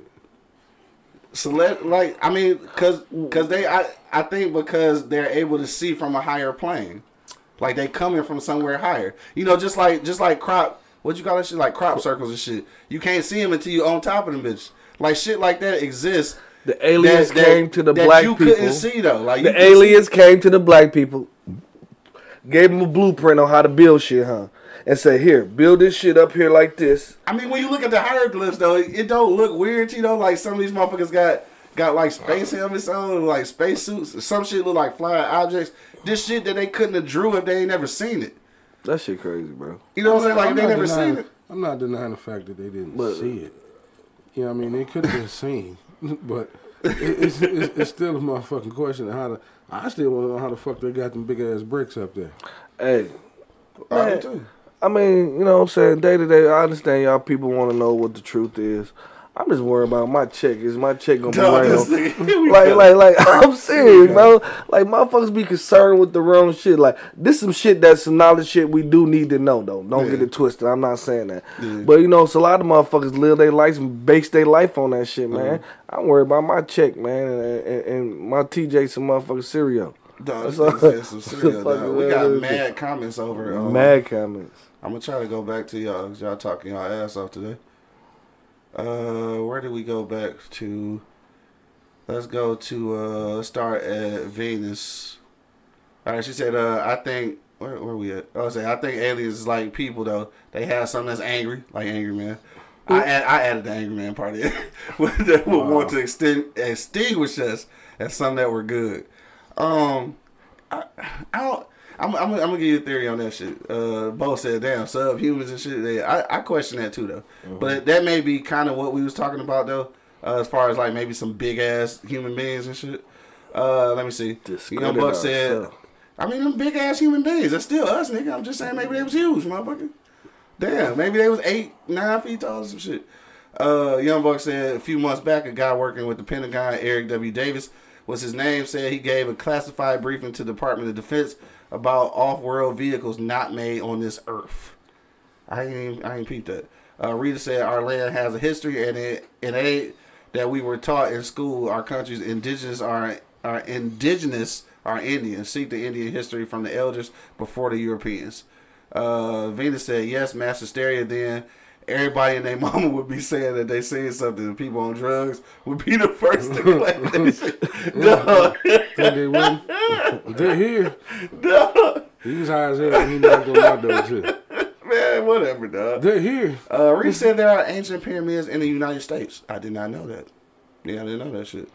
So let like I mean, cause cause they I I think because they're able to see from a higher plane, like they coming from somewhere higher. You know, just like just like crop what you call that shit like crop circles and shit. You can't see them until you on top of them bitch. Like shit like that exists. The aliens that- came to the that black you people. couldn't see though. Like The couldn't see- aliens came to the black people, gave them a blueprint on how to build shit, huh? And said, "Here, build this shit up here like this." I mean, when you look at the hieroglyphs though, it, it don't look weird, you know. Like some of these motherfuckers got got like space helmets on, like space suits. Some shit look like flying objects. This shit that they couldn't have drew if they ain't never seen it. That shit crazy, bro. You know what I'm saying? Like I'm they never denying- seen it. I'm not denying the fact that they didn't But- see it. You know what I mean? It could have been seen, but it, it's, it's, it's still a motherfucking question how to. I still want to know how the fuck they got them big ass bricks up there. Hey, I Man. do too. I mean, you know what I'm saying? Day to day, I understand y'all people want to know what the truth is. I'm just worried about my check. Is my check gonna be Dog, right on? nigga- Like, like, like, I'm serious, bro. Like, motherfuckers be concerned with the wrong shit. Like, this some shit that's some knowledge shit we do need to know, though. Don't get it twisted. I'm not saying that. Yeah. But, you know, it's a lot of motherfuckers live their lives and base their life on that shit, man. Mm-hmm. I'm worried about my check, man, and, and, and my TJ some motherfucking cereal. Dog, That's this all- nigga said some cereal, dog. We got mad comments over. Um, Mad comments. I'm gonna try to go back to y'all. 'cause Y'all talking y'all ass off today. Uh, where did we go back to? Let's go to uh, start at Venus. All right, she said, uh, I think where where we at? I was saying I think aliens is like people though. They have something that's angry, like angry man. I add, I added the angry man part in that would want to extend extinguish us as something that were good. Um, I, I don't. I'm, I'm, I'm gonna give you a theory on that shit. Uh, Bo said, "Damn, subhumans and shit." They, I, I question that too, though. But that may be kind of what we was talking about, though, uh, as far as like maybe some big ass human beings and shit. Uh, let me see. Young Discredit Buck said, ourselves. "I mean, them big ass human beings. That's still us, nigga. I'm just saying maybe they was huge, motherfucker. Damn, maybe they was eight, nine feet tall or some shit." Uh, Young Buck said a few months back, a guy working with the Pentagon, Eric W. Davis, was his name, said he gave a classified briefing to the Department of Defense about off-world vehicles not made on this Earth. I ain't even, I ain't peeped that. Uh, Rita said our land has a history, and it it ain't that we were taught in school. Our country's indigenous are are indigenous are Indians. Seek the Indian history from the elders before the Europeans. Uh, Venus said yes, mass hysteria. Then everybody and their mama would be saying that they seen something. People on drugs would be the first to claim that shit. Dog. Think they wouldn't? They're here. Dog. He was high as hell. and He knocked on my door too. Man, whatever, dog. They're here. Uh, Reese said there are ancient pyramids in the United States. I did not know that. Yeah, I didn't know that shit.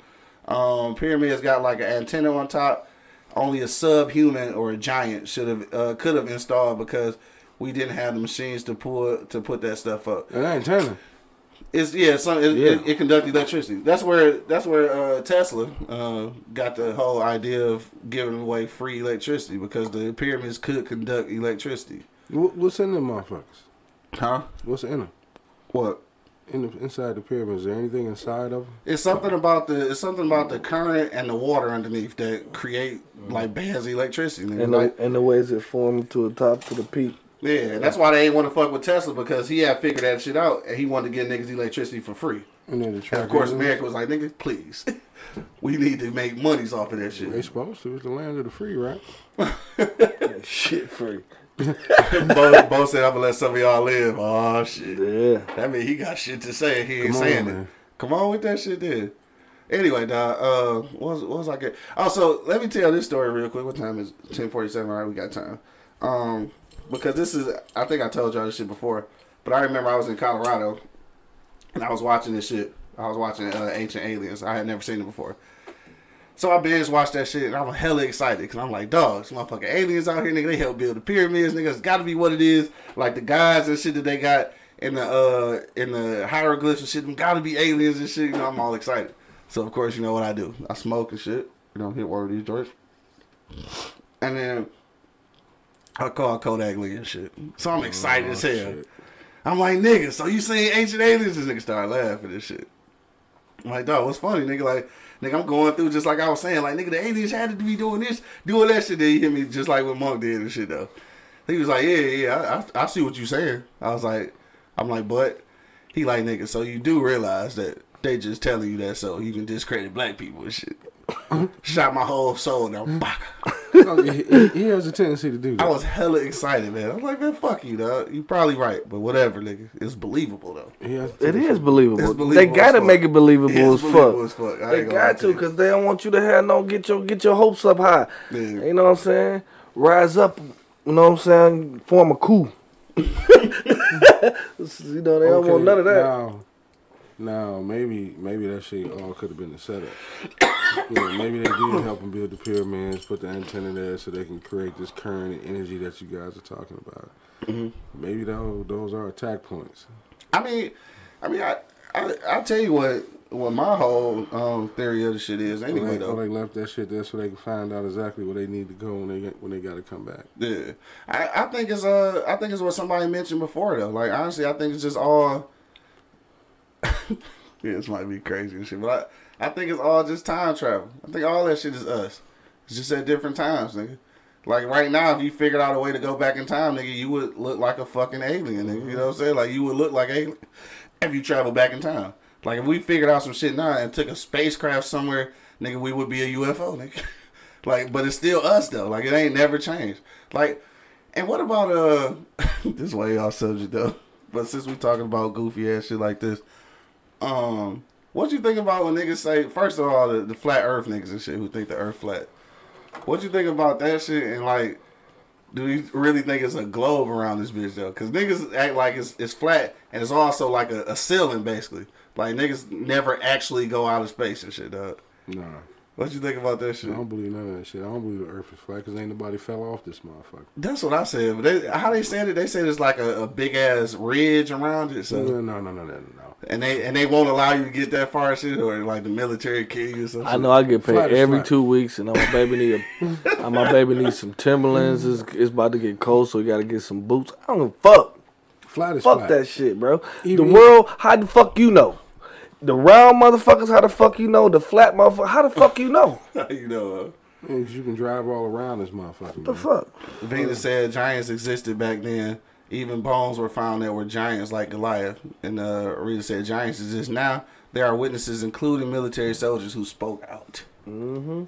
Um, pyramids got like an antenna on top. Only a subhuman or a giant should have uh, could have installed because we didn't have the machines to pull to put that stuff up. It ain't Tanner. It's yeah, some it, Yeah. it, it conducts electricity. That's where that's where uh, Tesla uh, got the whole idea of giving away free electricity because the pyramids could conduct electricity. What's in them motherfuckers? Huh? What's in them? What? In the, inside the pyramids, is there anything inside of them? It's something about the it's something about the current and the water underneath that create like bands of electricity. nigga. And the, Like, and the ways it formed to the top to the peak. Yeah, and that's why they ain't want to fuck with Tesla because he had figured that shit out and he wanted to get niggas electricity for free. And then the And of course, America was like, nigga, please, we need to make monies off of that shit." They supposed to. It's the land of the free, right? Shit free. Bo, Bo said, "I'm gonna let some of y'all live." Oh shit. Yeah. That mean he got shit to say. and He ain't Come on, saying it. man. Come on with that shit, then. Anyway, dog. Uh, what was, what was I get? Also, let me tell this story real quick. What time is ten forty seven? All right, we got time. Um, because this is, I think I told y'all this shit before, but I remember I was in Colorado, and I was watching this shit. I was watching uh, Ancient Aliens. I had never seen it before. So I binge watched that shit, and I'm hella excited because I'm like, dog, some motherfucking aliens out here, nigga. They help build the pyramids, nigga. It's got to be what it is. Like the guys and shit that they got in the uh in the hieroglyphs and shit, them got to be aliens and shit. You know, I'm all excited. So of course, you know what I do? I smoke and shit. You know, hit one of these joints, and then I call Kodak Lee and shit. So I'm excited as oh, hell. shit. I'm like, nigga, so you seen ancient aliens? This nigga started laughing and shit. I'm like, dog, what's funny, nigga? Like, nigga, I'm going through just like I was saying, like, nigga, the aliens had to be doing this, doing that shit. Then he hit me just like what Monk did and shit, though. He was like, yeah, yeah, I, I, I see what you saying. I was like, I'm like, but he like, nigga, so you do realize that they just telling you that so you can discredit black people and shit. Shot my whole soul down. Baka. He, he- he has a tendency to do that. I was hella excited, man. I was like, man, fuck you, dog. You probably right, but whatever, nigga. It's believable though. He has a It believable. They gotta make it believable It's as fuck. as fuck. I They ain't gonna lie got to because they don't want you to have no get your get your hopes up high. Yeah. You know what I'm saying? Rise up. You know what I'm saying? Form a coup. you know they don't want none of that. Now, now maybe maybe that shit all could have been the setup. you know, maybe they did help them build the pyramids, put the antenna there so they can create this current and energy that you guys are talking about. Mm-hmm. Maybe those those are attack points. I mean, I mean, I, I, I tell you what, what my whole um, theory of the shit is anyway, they, though. they left that shit there so they can find out exactly where they need to go when they when they got to come back. Yeah, I, I think it's uh, I think it's what somebody mentioned before though. Like honestly, I think it's just all. yeah, this might be crazy and shit, but I, I think it's all just time travel. I think all that shit is us. It's just at different times, nigga. Like right now, if you figured out a way to go back in time, nigga, you would look like a fucking alien, nigga. You know what I'm saying? Like you would look like alien if you travel back in time. Like if we figured out some shit now and took a spacecraft somewhere, nigga, we would be a UFO, nigga. like, but it's still us though. Like it ain't never changed. Like, and what about uh, this way off subject though. But since we talking about goofy ass shit like this, um, what you think about when niggas say? First of all, the, the flat Earth niggas and shit who think the Earth flat. What you think about that shit? And like, do you really think it's a globe around this bitch though? Because niggas act like it's it's flat and it's also like a, a ceiling basically. Like niggas never actually go out of space and shit, dog. Nah, What you think about that shit? I don't believe none of that shit. I don't believe the Earth is flat because ain't nobody fell off this motherfucker. That's what I said. But they, how they said it? They said it's like a, a big ass ridge around it. So No, no, no, no, no, no. and they and they won't allow you to get that far and shit, or like the military kill you or something. I know I get paid Flat every two weeks, and my baby need a, my baby needs some Timberlands. It's, it's about to get cold, so we got to get some boots. I don't give a fuck. Flat is Fuck flat. that shit, bro. Even- the world, how the fuck you know? The round motherfuckers, how the fuck you know? The flat motherfucker, how the fuck you know? you know. Uh, Yeah, 'cause you can drive all around this motherfucker. The man. fuck? Venus said giants existed back then. Even bones were found that were giants like Goliath. And uh, Rita said giants exist now. There are witnesses, including military soldiers, who spoke out. Mhm.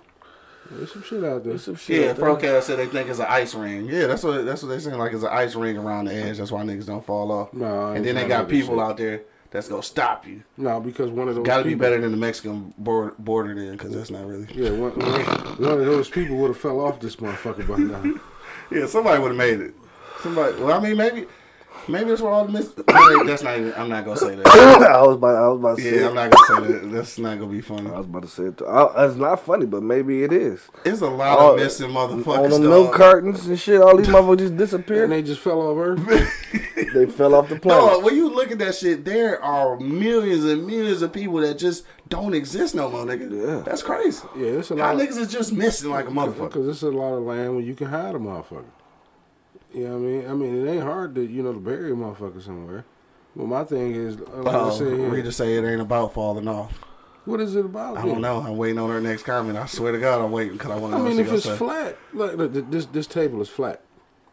There's some shit out there. Some shit. Yeah, out. Procast said they think it's an ice ring. Yeah, that's what that's what they saying. Like it's an ice ring around the edge. That's why niggas don't fall off. No, I and then they got people shit. out there that's gonna stop you. No, because one of those Got to be better than the Mexican border, border then, because that's not really. Yeah, one, one, one of those people would have fell off this motherfucker by now. Yeah, somebody would have made it. Somebody. Well, I mean, maybe, maybe that's where all the mis- that's not. Even, I'm not gonna say that. I was about, I was about to say. Yeah, I'm not gonna say that. That's not gonna be funny. I was about to say it. Too. I, it's not funny, but maybe it is. It's a lot Oh, of missing On motherfuckers. them dog. milk cartons and shit, all these motherfuckers just disappeared. and they just fell off Earth. they fell off the No, when you look at that shit, there are millions and millions of people that just don't exist no more, nigga. Yeah. That's crazy. Yeah, it's a How lot. niggas is just missing like a motherfucker. Because it's a lot of land where you can hide a motherfucker. You know what I mean? I mean, it ain't hard to you know to bury a motherfucker somewhere. But my thing is, like I Oh, said here, Rita say it ain't about falling off. what is it about? I then? don't know. I'm waiting on her next comment. I swear to God, I'm waiting because I want to know mean, if it's say. flat, like look, this this table is flat.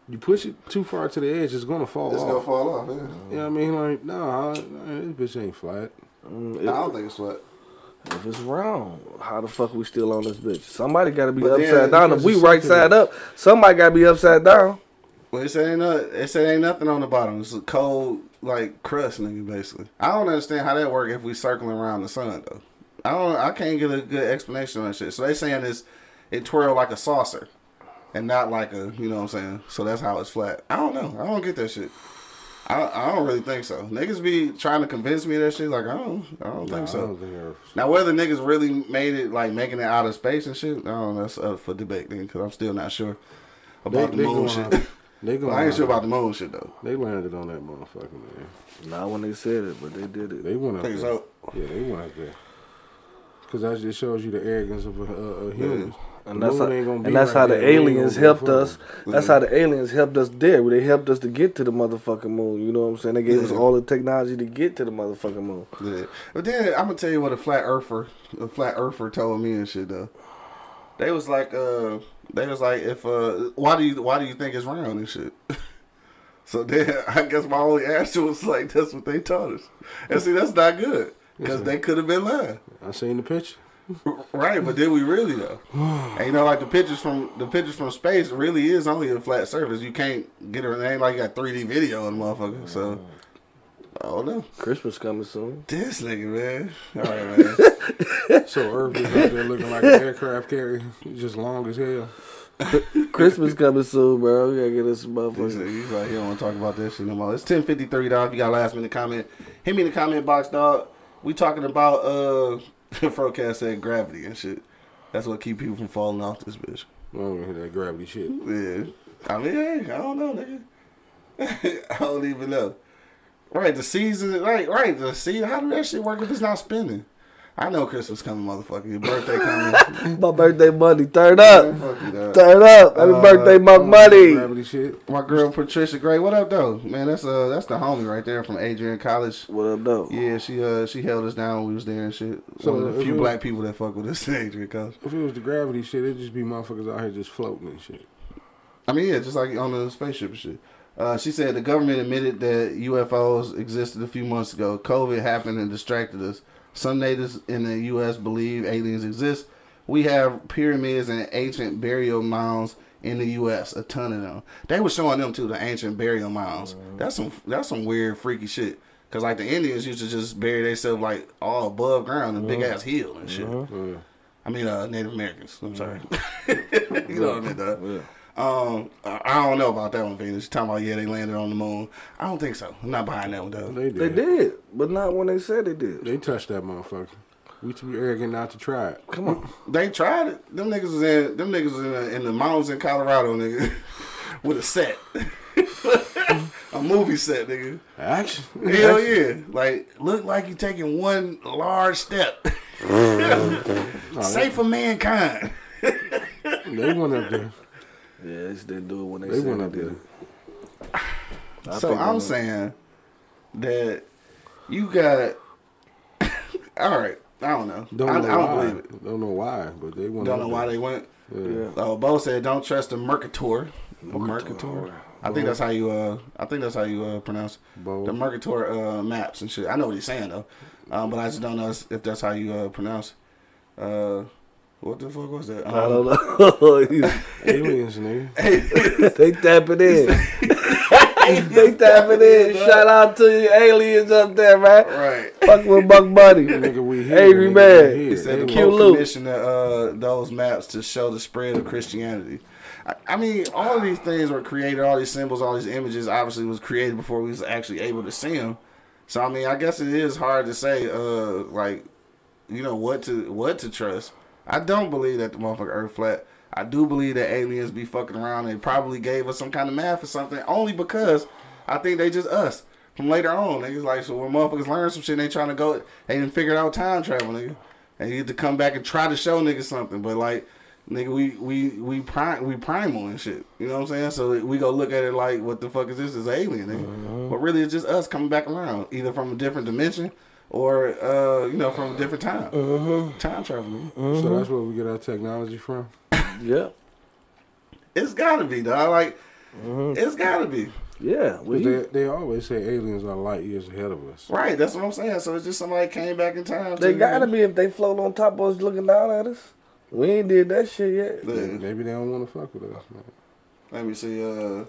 You push it too far to the edge, it's gonna fall It's off. It's gonna fall off. Yeah. You know what I mean? Like, no, this bitch ain't flat. Mm, I don't think it's flat. if it's round, how the fuck we still on this bitch? Somebody got to be But then upside down. If we right side up, somebody got to be upside down. Well, it said ain't no, it ain't nothing on the bottom. It's a cold like crust, nigga. Basically, I don't understand how that work if we circling around the sun though. I don't. I can't get a good explanation on that shit. So they saying this, it twirl like a saucer, and not like a. You know what I'm saying? So that's how it's flat. I don't know. I don't get that shit. I I don't really think so. Niggas be trying to convince me that shit. Like I don't. I don't think so. Don't think Now, whether niggas really made it, like making it out of space and shit, I don't know. That's up for debate, then, because I'm still not sure about they the moon shit. out- They going I ain't sure about the moon shit though. They landed on that motherfucker, man. Not when they said it, but they did it. They went up think there. so. Yeah, they went up there. Because that just shows you the arrogance of uh, uh, humans. And that's how, moon ain't gonna be and that's right how the there. Aliens gonna go helped further. us. That's how the aliens helped us there. They helped us to get to the motherfucking moon. You know what I'm saying? They gave us all the technology to get to the motherfucking moon. Yeah. But then I'm gonna tell you what a flat earther, a flat earther told me and shit though. They was like, uh, they was like, if uh, why do you why do you think it's round and shit? so then I guess my only answer was like, that's what they taught us. And see, that's not good because they could have been lying. I seen the picture. Right, but did we really though? and you know, like the pictures from the pictures from space really is only a flat surface. You can't get it. It ain't like you got 3D video on the motherfucker. So I don't know. Christmas coming soon. This nigga, man. All right, man. So Earth is out there looking like an aircraft carrier, just long as hell. Christmas coming soon, bro. We gotta get us some This motherfuckers. nigga, He's like, he don't want to talk about that shit no more. It's ten fifty three, dog. If you got a last minute comment, hit me in the comment box, dog. We talking about uh, Frocast said gravity and shit. That's what keep people from falling off this bitch. I don't hear that gravity shit. Yeah. I mean, hey, I don't know, nigga. I don't even know. Right, the season, right, right, the season. How do that shit work if it's not spending? I know Christmas coming, motherfucker. Your birthday coming. My birthday money. Turn up. Fuck. Turn up. Happy Uh, birthday, Monk Money. Gravity shit. My girl Patricia Gray, what up though? Man, that's uh that's the homie right there from Adrian College. What up, though? Yeah, she uh she held us down when we was there and shit. So, One of the few it- black people that fuck with us in Adrian College. If it was the gravity shit, it'd just be motherfuckers out here just floating and shit. I mean, yeah, just like on the spaceship and shit. Uh, she said the government admitted that UFOs existed a few months ago. COVID happened and distracted us. Some natives in the U.S. believe aliens exist. We have pyramids and ancient burial mounds in the U.S. A ton of them. They were showing them too, the ancient burial mounds. That's some that's some weird freaky shit. Cause like the Indians used to just bury themselves like all above ground in big ass hill and shit. Yeah. I mean, uh, Native Americans. I'm sorry. you know what I mean, dog? Um, I I don't know about that one, Venus. You talking about yeah, they landed on the moon? I don't think so. I'm not buying that one, though. They did. They did, but not when they said they did. They touched that motherfucker. We too arrogant not to try it. Come on. They tried it. Them niggas was in them niggas was in the, in the mountains in Colorado, nigga, with a set, a movie set, nigga. Action. Hell yeah! Like look like you taking one large step. Safe for mankind. They went up there. Yeah, they just didn't do it when they, They said went they up did. there. I so I'm they- saying that you got. all right, I don't know. Don't I, know I don't why. believe it. Don't know why, but they went. Don't up know why there. they went. Yeah. Oh, Bo said, "Don't trust the Mercator." Mercator. I think that's how you. Uh, I think that's how you uh, pronounce Bo. the Mercator uh, maps and shit. I know what he's saying though, um, but I just don't know if that's how you uh, pronounce. Uh, what the fuck was that? I don't know. Aliens, nigga. know. they tapping in. they tapping in. Shout out to you aliens up there, man. right. Fuck with Buck Buddy. nigga, we here. Angry nigga, man. we He here. said the Aliens. Cute Pope uh, those maps to show the spread of Christianity. I, I mean, all of these things were created. All these symbols, all these images, obviously was created before we was actually able to see them. So I mean, I guess it is hard to say, uh, like, you know, what to what to trust. I don't believe that the motherfucker Earth flat. I do believe that aliens be fucking around and probably gave us some kind of math or something, only because I think they just us. From later on, niggas like so when motherfuckers learn some shit, they trying to go, they didn't figure out time travel, nigga, and you get to come back and try to show niggas something, but like. Nigga, we we we prime we primal and shit. You know what I'm saying? So we go look at it like, what the fuck is this? Is alien, nigga? Mm-hmm. But really, it's just us coming back around, either from a different dimension or uh, you know, from a different time. Time travel. nigga. So that's where we get our technology from. Yeah. It's gotta be, dog. Like, it's gotta be. Yeah, We, they, they always say aliens are light years ahead of us. Right, that's what I'm saying. So it's just somebody came back in time. they to, gotta be if they float on top of us looking down at us. We ain't did that shit yet. Look, Maybe they don't want to fuck with us, man. Let me see. Uh,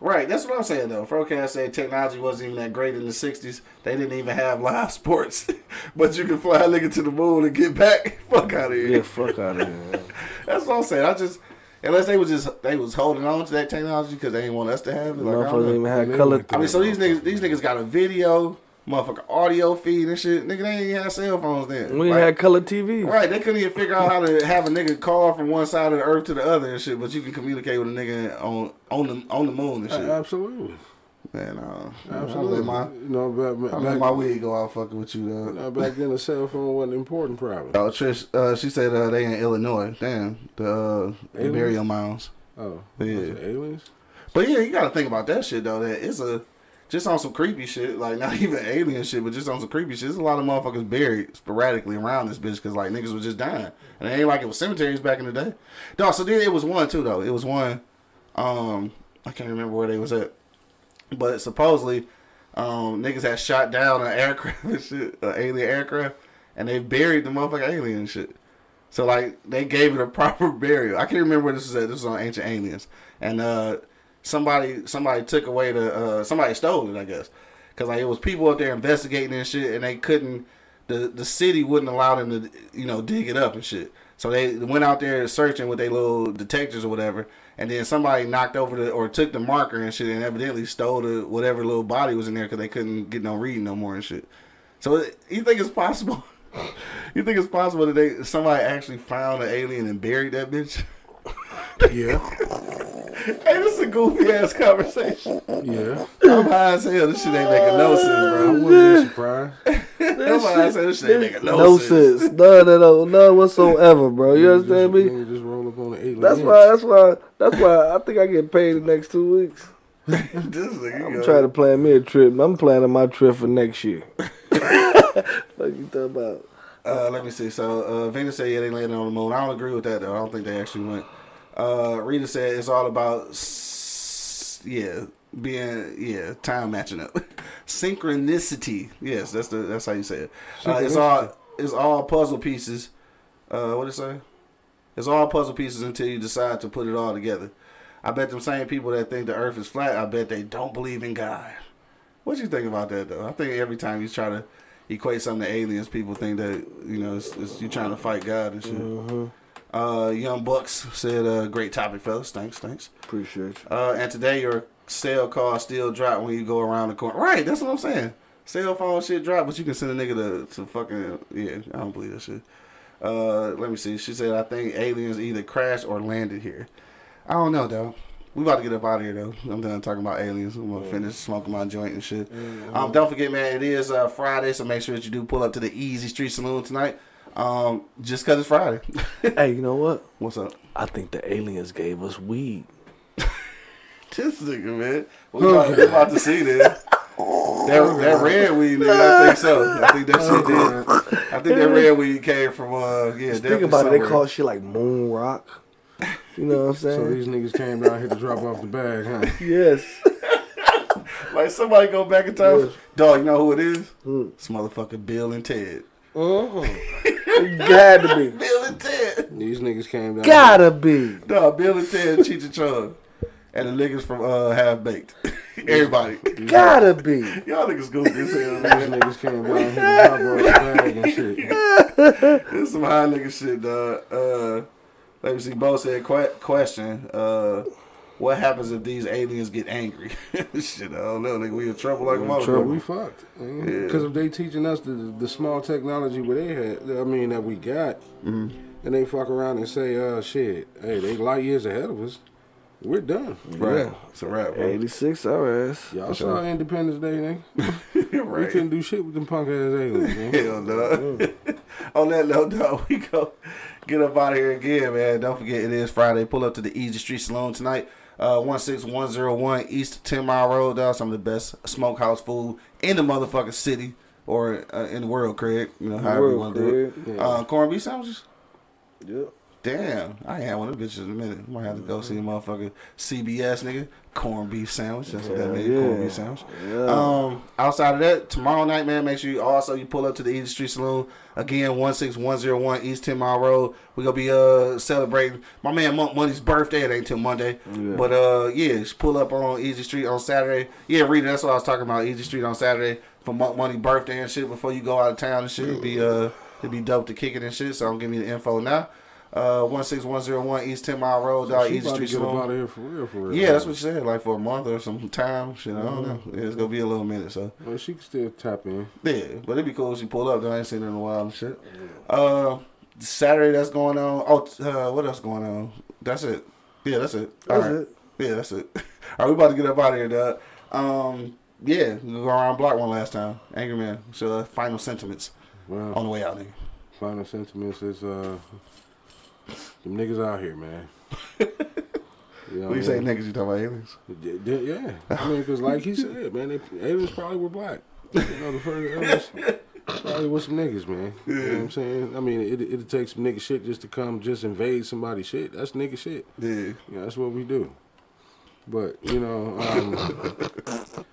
right, that's what I'm saying though. Frocast said technology wasn't even that great in the '60s. They didn't even have live sports, but you can fly a nigga to the moon and get back. Fuck out of here. Yeah, fuck out of here. That's what I'm saying. I just unless they was just they was holding on to that technology because they didn't want us to have it. Like, I, don't even had They color. I mean, so these niggas these niggas got a video, motherfucker audio feed and shit. Nigga, they ain't even have cell phones then. We ain't Like, had color TV. Right, they couldn't even figure out how to have a nigga call from one side of the earth to the other and shit, but you can communicate with a nigga on on the on the moon and Uh, shit. absolutely. Man, uh, Absolutely. I let my you know, back, I back, let my wig go out fucking with you, dog. uh, back then, the cell phone wasn't important, probably. Oh, Trish, uh, she said uh, they in Illinois. Damn, the, uh, the burial mounds. Oh, Yeah. aliens? But yeah, you gotta think about that shit though. That it's a just on some creepy shit, like not even alien shit, but just on some creepy shit. There's a lot of motherfuckers buried sporadically around this bitch because like niggas was just dying, and it ain't like it was cemeteries back in the day. Dog, so then it was one too though. It was one. Um, I can't remember where they was at, but supposedly, um, niggas had shot down an aircraft and shit, an alien aircraft, and they buried the motherfucking alien shit. So like they gave it a proper burial. I can't remember where this is at. This is on Ancient Aliens, and uh, somebody somebody took away the uh, somebody stole it, I guess, because like it was people up there investigating and shit, and they couldn't. The the city wouldn't allow them to you know dig it up and shit. So they went out there searching with their little detectors or whatever, and then somebody knocked over the or took the marker and shit, and evidently stole the whatever little body was in there because they couldn't get no reading no more and shit. So you think it's possible? you think it's possible that they somebody actually found an alien and buried that bitch? Yeah, hey, this is a goofy ass conversation. yeah. I'm high as hell. This shit ain't making no sense, bro. I bro. wouldn't be surprised. I'm high as hell. This shit ain't making no, No sense. No sense. None at all. None whatsoever, bro. You understand just, me? nigga Just roll up on the alien. That's why. That's why. That's why I think I get paid the next two weeks. this I'm yo. trying to plan me a trip. I'm planning my trip for next year. what you talking about? Uh, let me see. So uh, Venus said yeah they landed on the moon. I don't agree with that though. I don't think they actually went. Uh, Rita said it's all about s- yeah being yeah time matching up synchronicity. Yes, that's the that's how you say it. Uh, it's all it's all puzzle pieces. Uh, what did it say? It's all puzzle pieces until you decide to put it all together. I bet them same people that think the Earth is flat. I bet they don't believe in God. What do you think about that though? I think every time you try to equate something to aliens, people think that you know it's, it's, you trying to fight God and shit. Uh, Young Bucks said, uh, "Great topic, fellas. Thanks, thanks." Appreciate you. Uh, and today your cell call still drop when you go around the corner. Right, that's what I'm saying. Cell phone shit drop, but you can send a nigga to, to fucking yeah. I don't believe that shit. Uh, let me see. She said, "I think aliens either crashed or landed here." I don't know though. We about to get up out of here though. I'm done talking about aliens. I'm gonna finish smoking my joint and shit. Um, don't forget, man, it is uh, Friday, so make sure that you do pull up to the Easy Street Saloon tonight. Um, just cause it's Friday. Hey, you know what? What's up? I think the aliens gave us weed. This nigga, man. We about, we about to see this. That, that red weed, nigga, I think so. I think that shit did. I think that red weed came from, uh, yeah, Think definitely about it. They call shit like moon rock. You know what I'm saying? So these niggas came down here to drop off the bag, huh? yes. Like, somebody go back in time. Yes. Dog, you know who it is? Who? It's motherfucking Bill and Ted. It Gotta be. Bill and Ted. These niggas came down. Gotta be. No, Bill and Ted, Cheech and Chong. And the niggas from uh, Half Baked. Everybody. Gotta be. Y'all niggas goofy as hell, These man. niggas came down here to drop off the bag and shit. This some high nigga shit, dog. Uh, let me see. Bo said, que- question. Uh, what happens if these aliens get angry? shit, I don't know. Nigga, we in trouble like a Trouble, we motherfucker. fucked. Because if they teaching us the, the small technology where they had, I mean that we got, Mm-hmm. and they fuck around and say, uh, shit, hey, they light years ahead of us. We're done. Right. It's a wrap, bro. 86 our ass. Y'all saw Independence Day, nigga. We right. couldn't do shit with them punk ass aliens, man. Hell no. On that note, dog, we go get up out of here again, man. Don't forget it is Friday. Pull up to the Easy Street Saloon tonight. Uh, 16101 East 10 Mile Road, dog. Some of the best smokehouse food in the motherfucking city or uh, in the world, Craig. You know, however you want to do it. Craig. Uh, corned beef sandwiches? Yep. Damn, I ain't had one of them bitches in a minute. I might have to go see a motherfucker CBS nigga corned beef sandwich. That's what that Yeah, means, corned beef sandwich. Yeah. Um, outside of that, tomorrow night, man, make sure you also you pull up to the Easy Street Saloon again, one six one zero one East Ten Mile Road. We gonna be uh celebrating my man Monk Money's birthday. It ain't till Monday, Yeah. but uh yeah, just pull up on Easy Street on Saturday. Yeah, Rita, that's what I was talking about. Easy Street on Saturday for Monk Money birthday and shit. Before you go out of town and shit, it'd be uh it'd be dope to kick it and shit. So I'm giving you the info now. Uh, one six one zero one East Ten Mile Road, dog. Easy about to Street get out of here for real, for real. Yeah, that's what she said. Like for a month or some time. Shit, I don't know. Yeah, it's gonna be a little minute. So Well, she can still tap in. yeah, but it'd be cool if she pull up. though. I ain't seen her in a while and shit. Uh, Saturday that's going on. Oh, uh, what else going on? That's it. Yeah, that's it. All That's right. it. Yeah, that's it. All right, we about to get up out of here, dog. Um, yeah, we go around block one last time. Angry man. So uh, final sentiments Well, on the way out, nigga. final sentiments is, uh, them niggas out here, man. You know you say, niggas? You talking about aliens? Yeah, yeah. I mean, because like he said, man, they, aliens probably were black. You know, the first aliens probably was some niggas, man. You know what I'm saying? I mean, it, it'd take some nigga shit just to come just invade somebody's shit. That's nigga shit. Yeah. That's what we do. But, you know, um,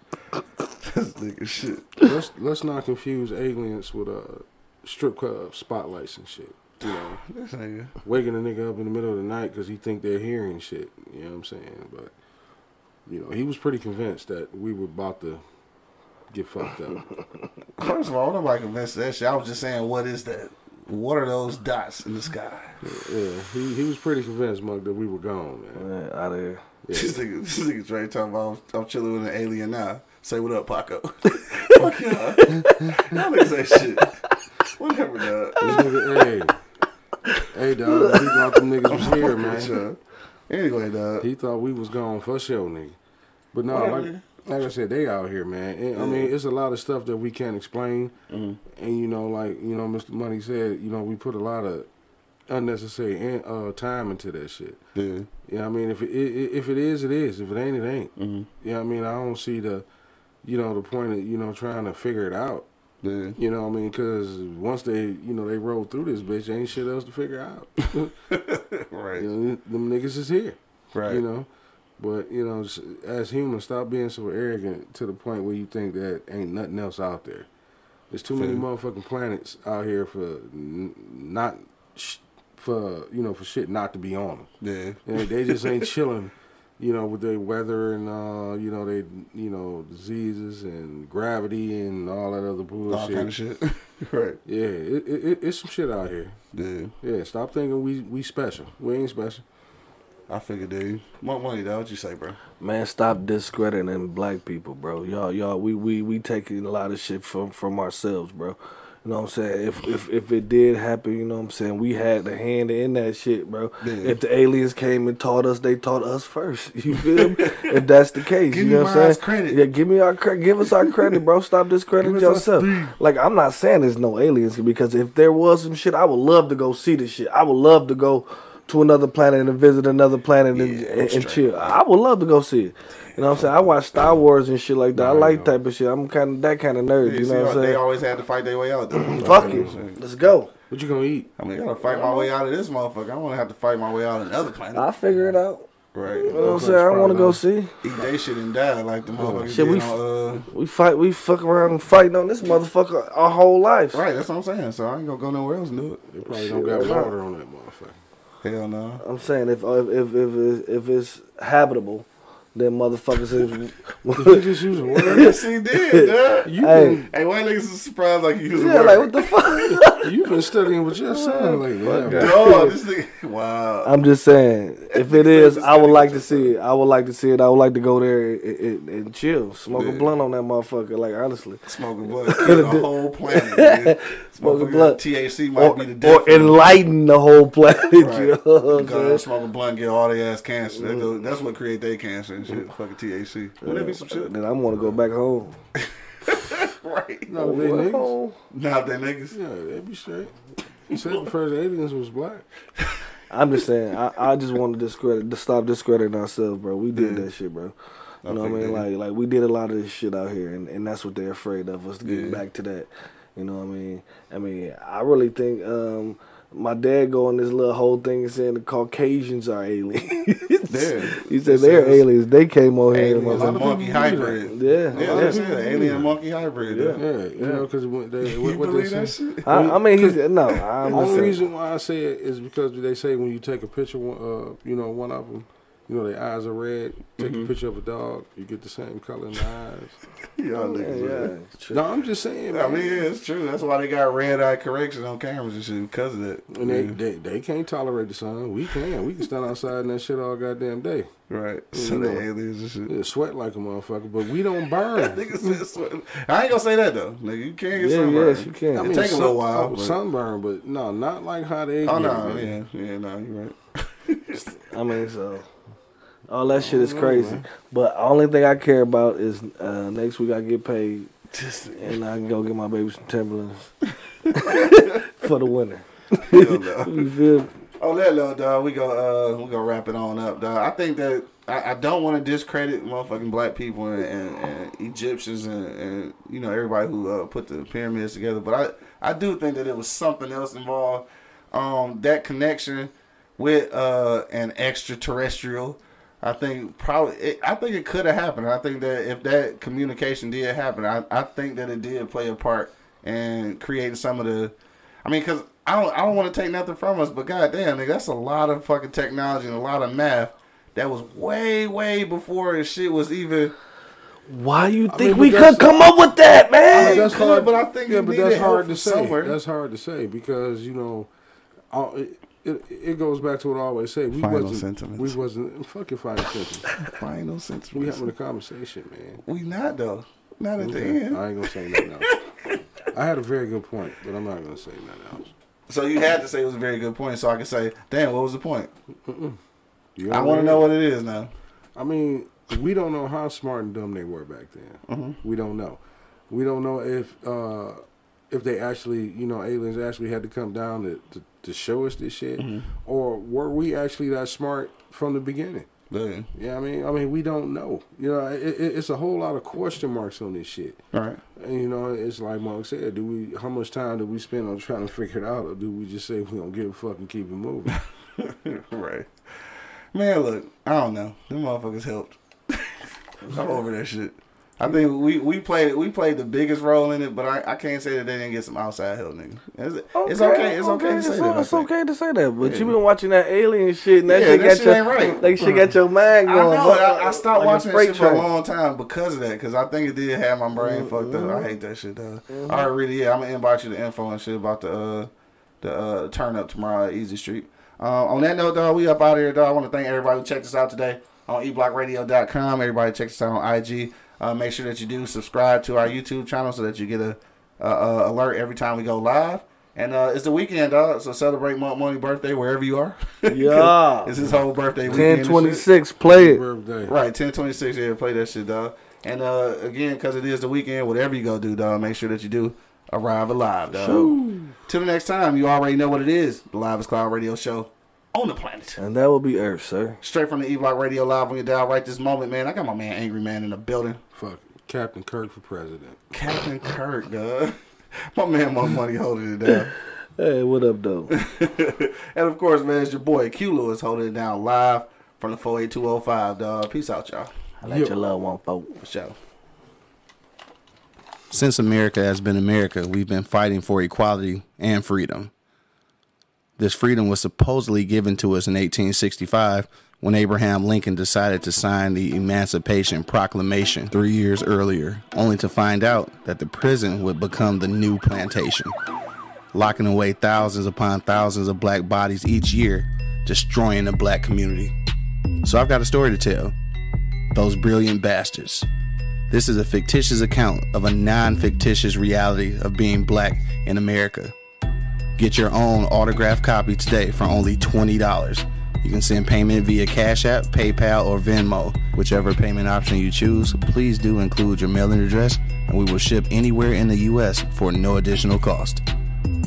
This nigga shit. let's let's not confuse aliens with uh strip club spotlights and shit. You know, nigga. waking a nigga up in the middle of the night because he think they're hearing shit. You know what I'm saying? But you know, he was pretty convinced that we were about to get fucked up. First of all, nobody convinced of that shit. I was just saying, what is that? What are those dots in the sky? yeah, he he was pretty convinced, Mug, that we were gone, man. Man, out of here. This nigga, this nigga Dre talking about I'm, I'm chilling with an alien now. Say what up, Paco. Fuck y'all. Y'all niggas say shit. Whatever, dog. This nigga, hey, hey, dog, he thought them niggas was here, man. Anyway, dog. He thought we was gone for sure, nigga. But no, like, like I said, they out here, man. And, I mean, it's a lot of stuff that we can't explain. Mm-hmm. And you know, like you know, Mr. Money said, you know, we put a lot of unnecessary uh, time into that shit. Yeah. Yeah, I mean, if it, it if it is, it is. If it ain't, it ain't. Mm-hmm. Yeah, I mean, I don't see the, you know, the point of you know trying to figure it out. Yeah. You know, what I mean, because once they, you know, they roll through this bitch, ain't shit else to figure out. Right. You know, them niggas is here. Right. You know, but you know, as humans, stop being so arrogant to the point where you think that ain't nothing else out there. There's too many motherfucking planets out here for n- not sh- for you know for shit not to be on them. Yeah. They just ain't chilling. You know, with their weather and uh, you know they you know diseases and gravity and all that other All bullshit. kind of shit. right. Yeah, it, it, it, it's some shit out here. Yeah. Yeah, stop thinking we we special. We ain't special. I figured, dude. More money, dog. What you say, bro? Man, stop discrediting black people, bro. Y'all, y'all, we we we taking a lot of shit from from ourselves, bro. You know what I'm saying? If if if it did happen, you know what I'm saying? We had the hand in that shit, bro. Yeah. If the aliens came and taught us, they taught us first. You feel me? if that's the case, Give you know what I'm saying? credit. Yeah, give me our credit. Give us our credit, bro. Stop discrediting Give us our yourself. Like I'm not saying there's no aliens because if there was some shit, I would love to go see the shit. I would love to go to another planet and visit another planet and, Yeah, and, and straight chill. I would love to go see it. You know what I'm saying? I watch Star Wars and shit like that. I like no. type of shit. I'm kind of that kind of nerd. Yeah, you see, know what I'm saying? they always had to fight their way out. Though. Fuck it. Let's go. What you gonna eat? I mean, I gotta fight my way out of this motherfucker. I want to have to fight my way out of another planet. I'll figure it out. right. You know what I'm saying? I want to go see. Eat they shit and die like the motherfuckers Shit, did we on, uh, We fight. We fuck around and fighting on this motherfucker our whole life. Right, that's what I'm saying. So I ain't gonna go nowhere else and do it. They probably don't got water on that motherfucker. Hell no. I'm saying if if if if, it's- if it's habitable, then motherfuckers is. You just using words. yes, he did, dog. You Hey. been Hey, why niggas is surprised like you was yeah, like what the fuck? you been studying what you're saying lately. haven't? Dog, this nigga. Wow. I'm just saying, if it is, I would like to see it. I would like to see it. I would like to go there and, and, and chill, smoke a blunt on that motherfucker. Like honestly, Smoking blunt, kill the whole planet. Nigga. Smoking blunt. THC might or, be the death. or enlighten the whole planet. Right. You know what I'm saying? smoke a blunt, get all their ass cancer. That go- mm. that's what create their cancer and shit. Fucking THC. Wouldn't that be some shit? Then I want to go back home. Right. No, they niggas. Home. Now they niggas. Yeah, they be straight. You said the first aliens was black. I'm just saying. I, I just want to discredit, to stop discrediting ourselves, bro. We did Yeah. that shit, bro. I You know what I mean? Like, like we did a lot of this shit out here, and, and that's what they're afraid of us getting Yeah. back to that. You know what I mean? I mean, I really think um, my dad go on this little whole thing and saying the Caucasians are aliens. He said He they're aliens. They came on here. Aliens and a monkey hybrid. Yeah, Yeah, yeah. that's. Alien and monkey hybrid. Yeah. Yeah. Yeah, you know, because they what, You what they believe say. that shit? I, I mean, he's no. I'm The only reason why I say it is because they say when you take a picture, uh, you know, one of them, you know, their eyes are red. Take Mm-hmm. a picture of a dog, you get the same color in the eyes. Y'all Yeah, niggas. yeah. man. No, I'm just saying, I man. mean, yeah, it's true. That's why they got red eye correction on cameras and shit because of that. And they, Yeah. they they can't tolerate the sun. We can. We can stand outside in that shit all goddamn day. Right. So You they know. aliens and shit. Yeah, sweat like a motherfucker, but we don't burn. Niggas sweat. I ain't gonna say that though. Nigga, you can't get Yeah, sunburned. yes, you can. I It mean, take a little while, oh, but- sunburn, but no, not like hot they. Oh no, it, yeah, yeah, no, you're right. I mean, so all that shit is crazy. But only thing I care about is uh, next week I get paid, and I can go get my baby some Timberlands for the winter. Hell no. You feel? me? On that little dog, we go uh we gonna wrap it on up, dog. I think that I, I don't want to discredit motherfucking black people and, and, and Egyptians and, and you know everybody who uh, put the pyramids together, but I I do think that it was something else involved. Um, that connection with uh an extraterrestrial. I think probably it, I think it could have happened. I think that if that communication did happen, I, I think that it did play a part in creating some of the I mean, cause I don't I don't want to take nothing from us, but goddamn, nigga, that's a lot of fucking technology and a lot of math that was way way before shit was even. Why you think mean, we could come up with that, I man? mean, could, but I think yeah, it but that's hard to say. somewhere. That's hard to say because you know, all- it, it, goes back to what I always say. We Final wasn't. sentiments. We wasn't. Fuck your final sentence. Final sense. We having a conversation, man. We not though. Not at the end. I ain't gonna say nothing else. I had a very good point, but I'm not gonna say nothing else. So you had to say it was a very good point, so I could say, damn, what was the point? I want to know what it is now. I mean, we don't know how smart and dumb they were back then. Mm-hmm. We don't know. We don't know if uh, if they actually, you know, aliens actually had to come down to, to, to show us this shit, Mm-hmm. or were we actually that smart from the beginning? Yeah. Yeah, I mean, I mean, we don't know. You know, it, it, it's a whole lot of question marks on this shit. All right. And, you know, it's like Mark said. Do we? How much time do we spend on trying to figure it out, or do we just say we don't give a fuck and keep it moving? right. Man, look, I don't know. Them motherfuckers helped. I'm over that shit. I think we, we played we played the biggest role in it, but I, I can't say that they didn't get some outside help, nigga. It's, it's okay. It's okay to say it's, that. It's okay to say that, but Yeah. you been watching that alien shit, and that Yeah, shit that got shit your, right. that shit got your mind I going. know. but- I, I stopped like watching that shit for a long time because of that. Because I think it did have my brain fucked up. I hate that shit, though. All right, really, yeah. I'm gonna inbox you the info and shit about the uh, the uh, turn up tomorrow at Easy Street. Uh, on that note, dog, we up out of here, dog. I want to thank everybody who checked us out today on eblockradio.com. Everybody check us out on IG. Uh, make sure that you do subscribe to our YouTube channel so that you get a, a, a alert every time we go live. And uh, it's the weekend, dog. So celebrate Monk Money birthday wherever you are. Yeah. it's his whole birthday weekend. Ten and twenty shit. six, play it. Birthday. Right, ten twenty six. Yeah, play that shit, dog. And uh, again, because it is the weekend, whatever you go do, dog, make sure that you do arrive alive, dog. Till the next time, you already know what it is. The Live is Cloud Radio Show on the planet. And that will be Earth, sir. Straight from the E Block Radio Live on your dial right this moment, man. I got my man Angry Man in the building. Fuck Captain Kirk for president. Captain Kirk, dog. My man my Money holding it down. Hey, what up, though? and of course, man, it's your boy Q Lewis holding it down live from the 48205, dog. Peace out, y'all. I let your love one folk. For sure. Since America has been America, we've been fighting for equality and freedom. This freedom was supposedly given to us in 1865 when Abraham Lincoln decided to sign the Emancipation Proclamation three years earlier, only to find out that the prison would become the new plantation, locking away thousands upon thousands of black bodies each year, destroying the black community. So I've got a story to tell. Those brilliant bastards. This is a fictitious account of a non fictitious reality of being black in America. Get your own autographed copy today for only $20. You can send payment via Cash App, PayPal, or Venmo. Whichever payment option you choose, please do include your mailing address, and we will ship anywhere in the U.S. for no additional cost.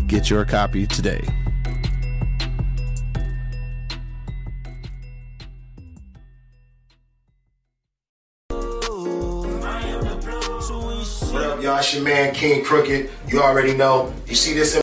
Get your copy today. What up, y'all? It's your man King Crooked. You already know. You see this in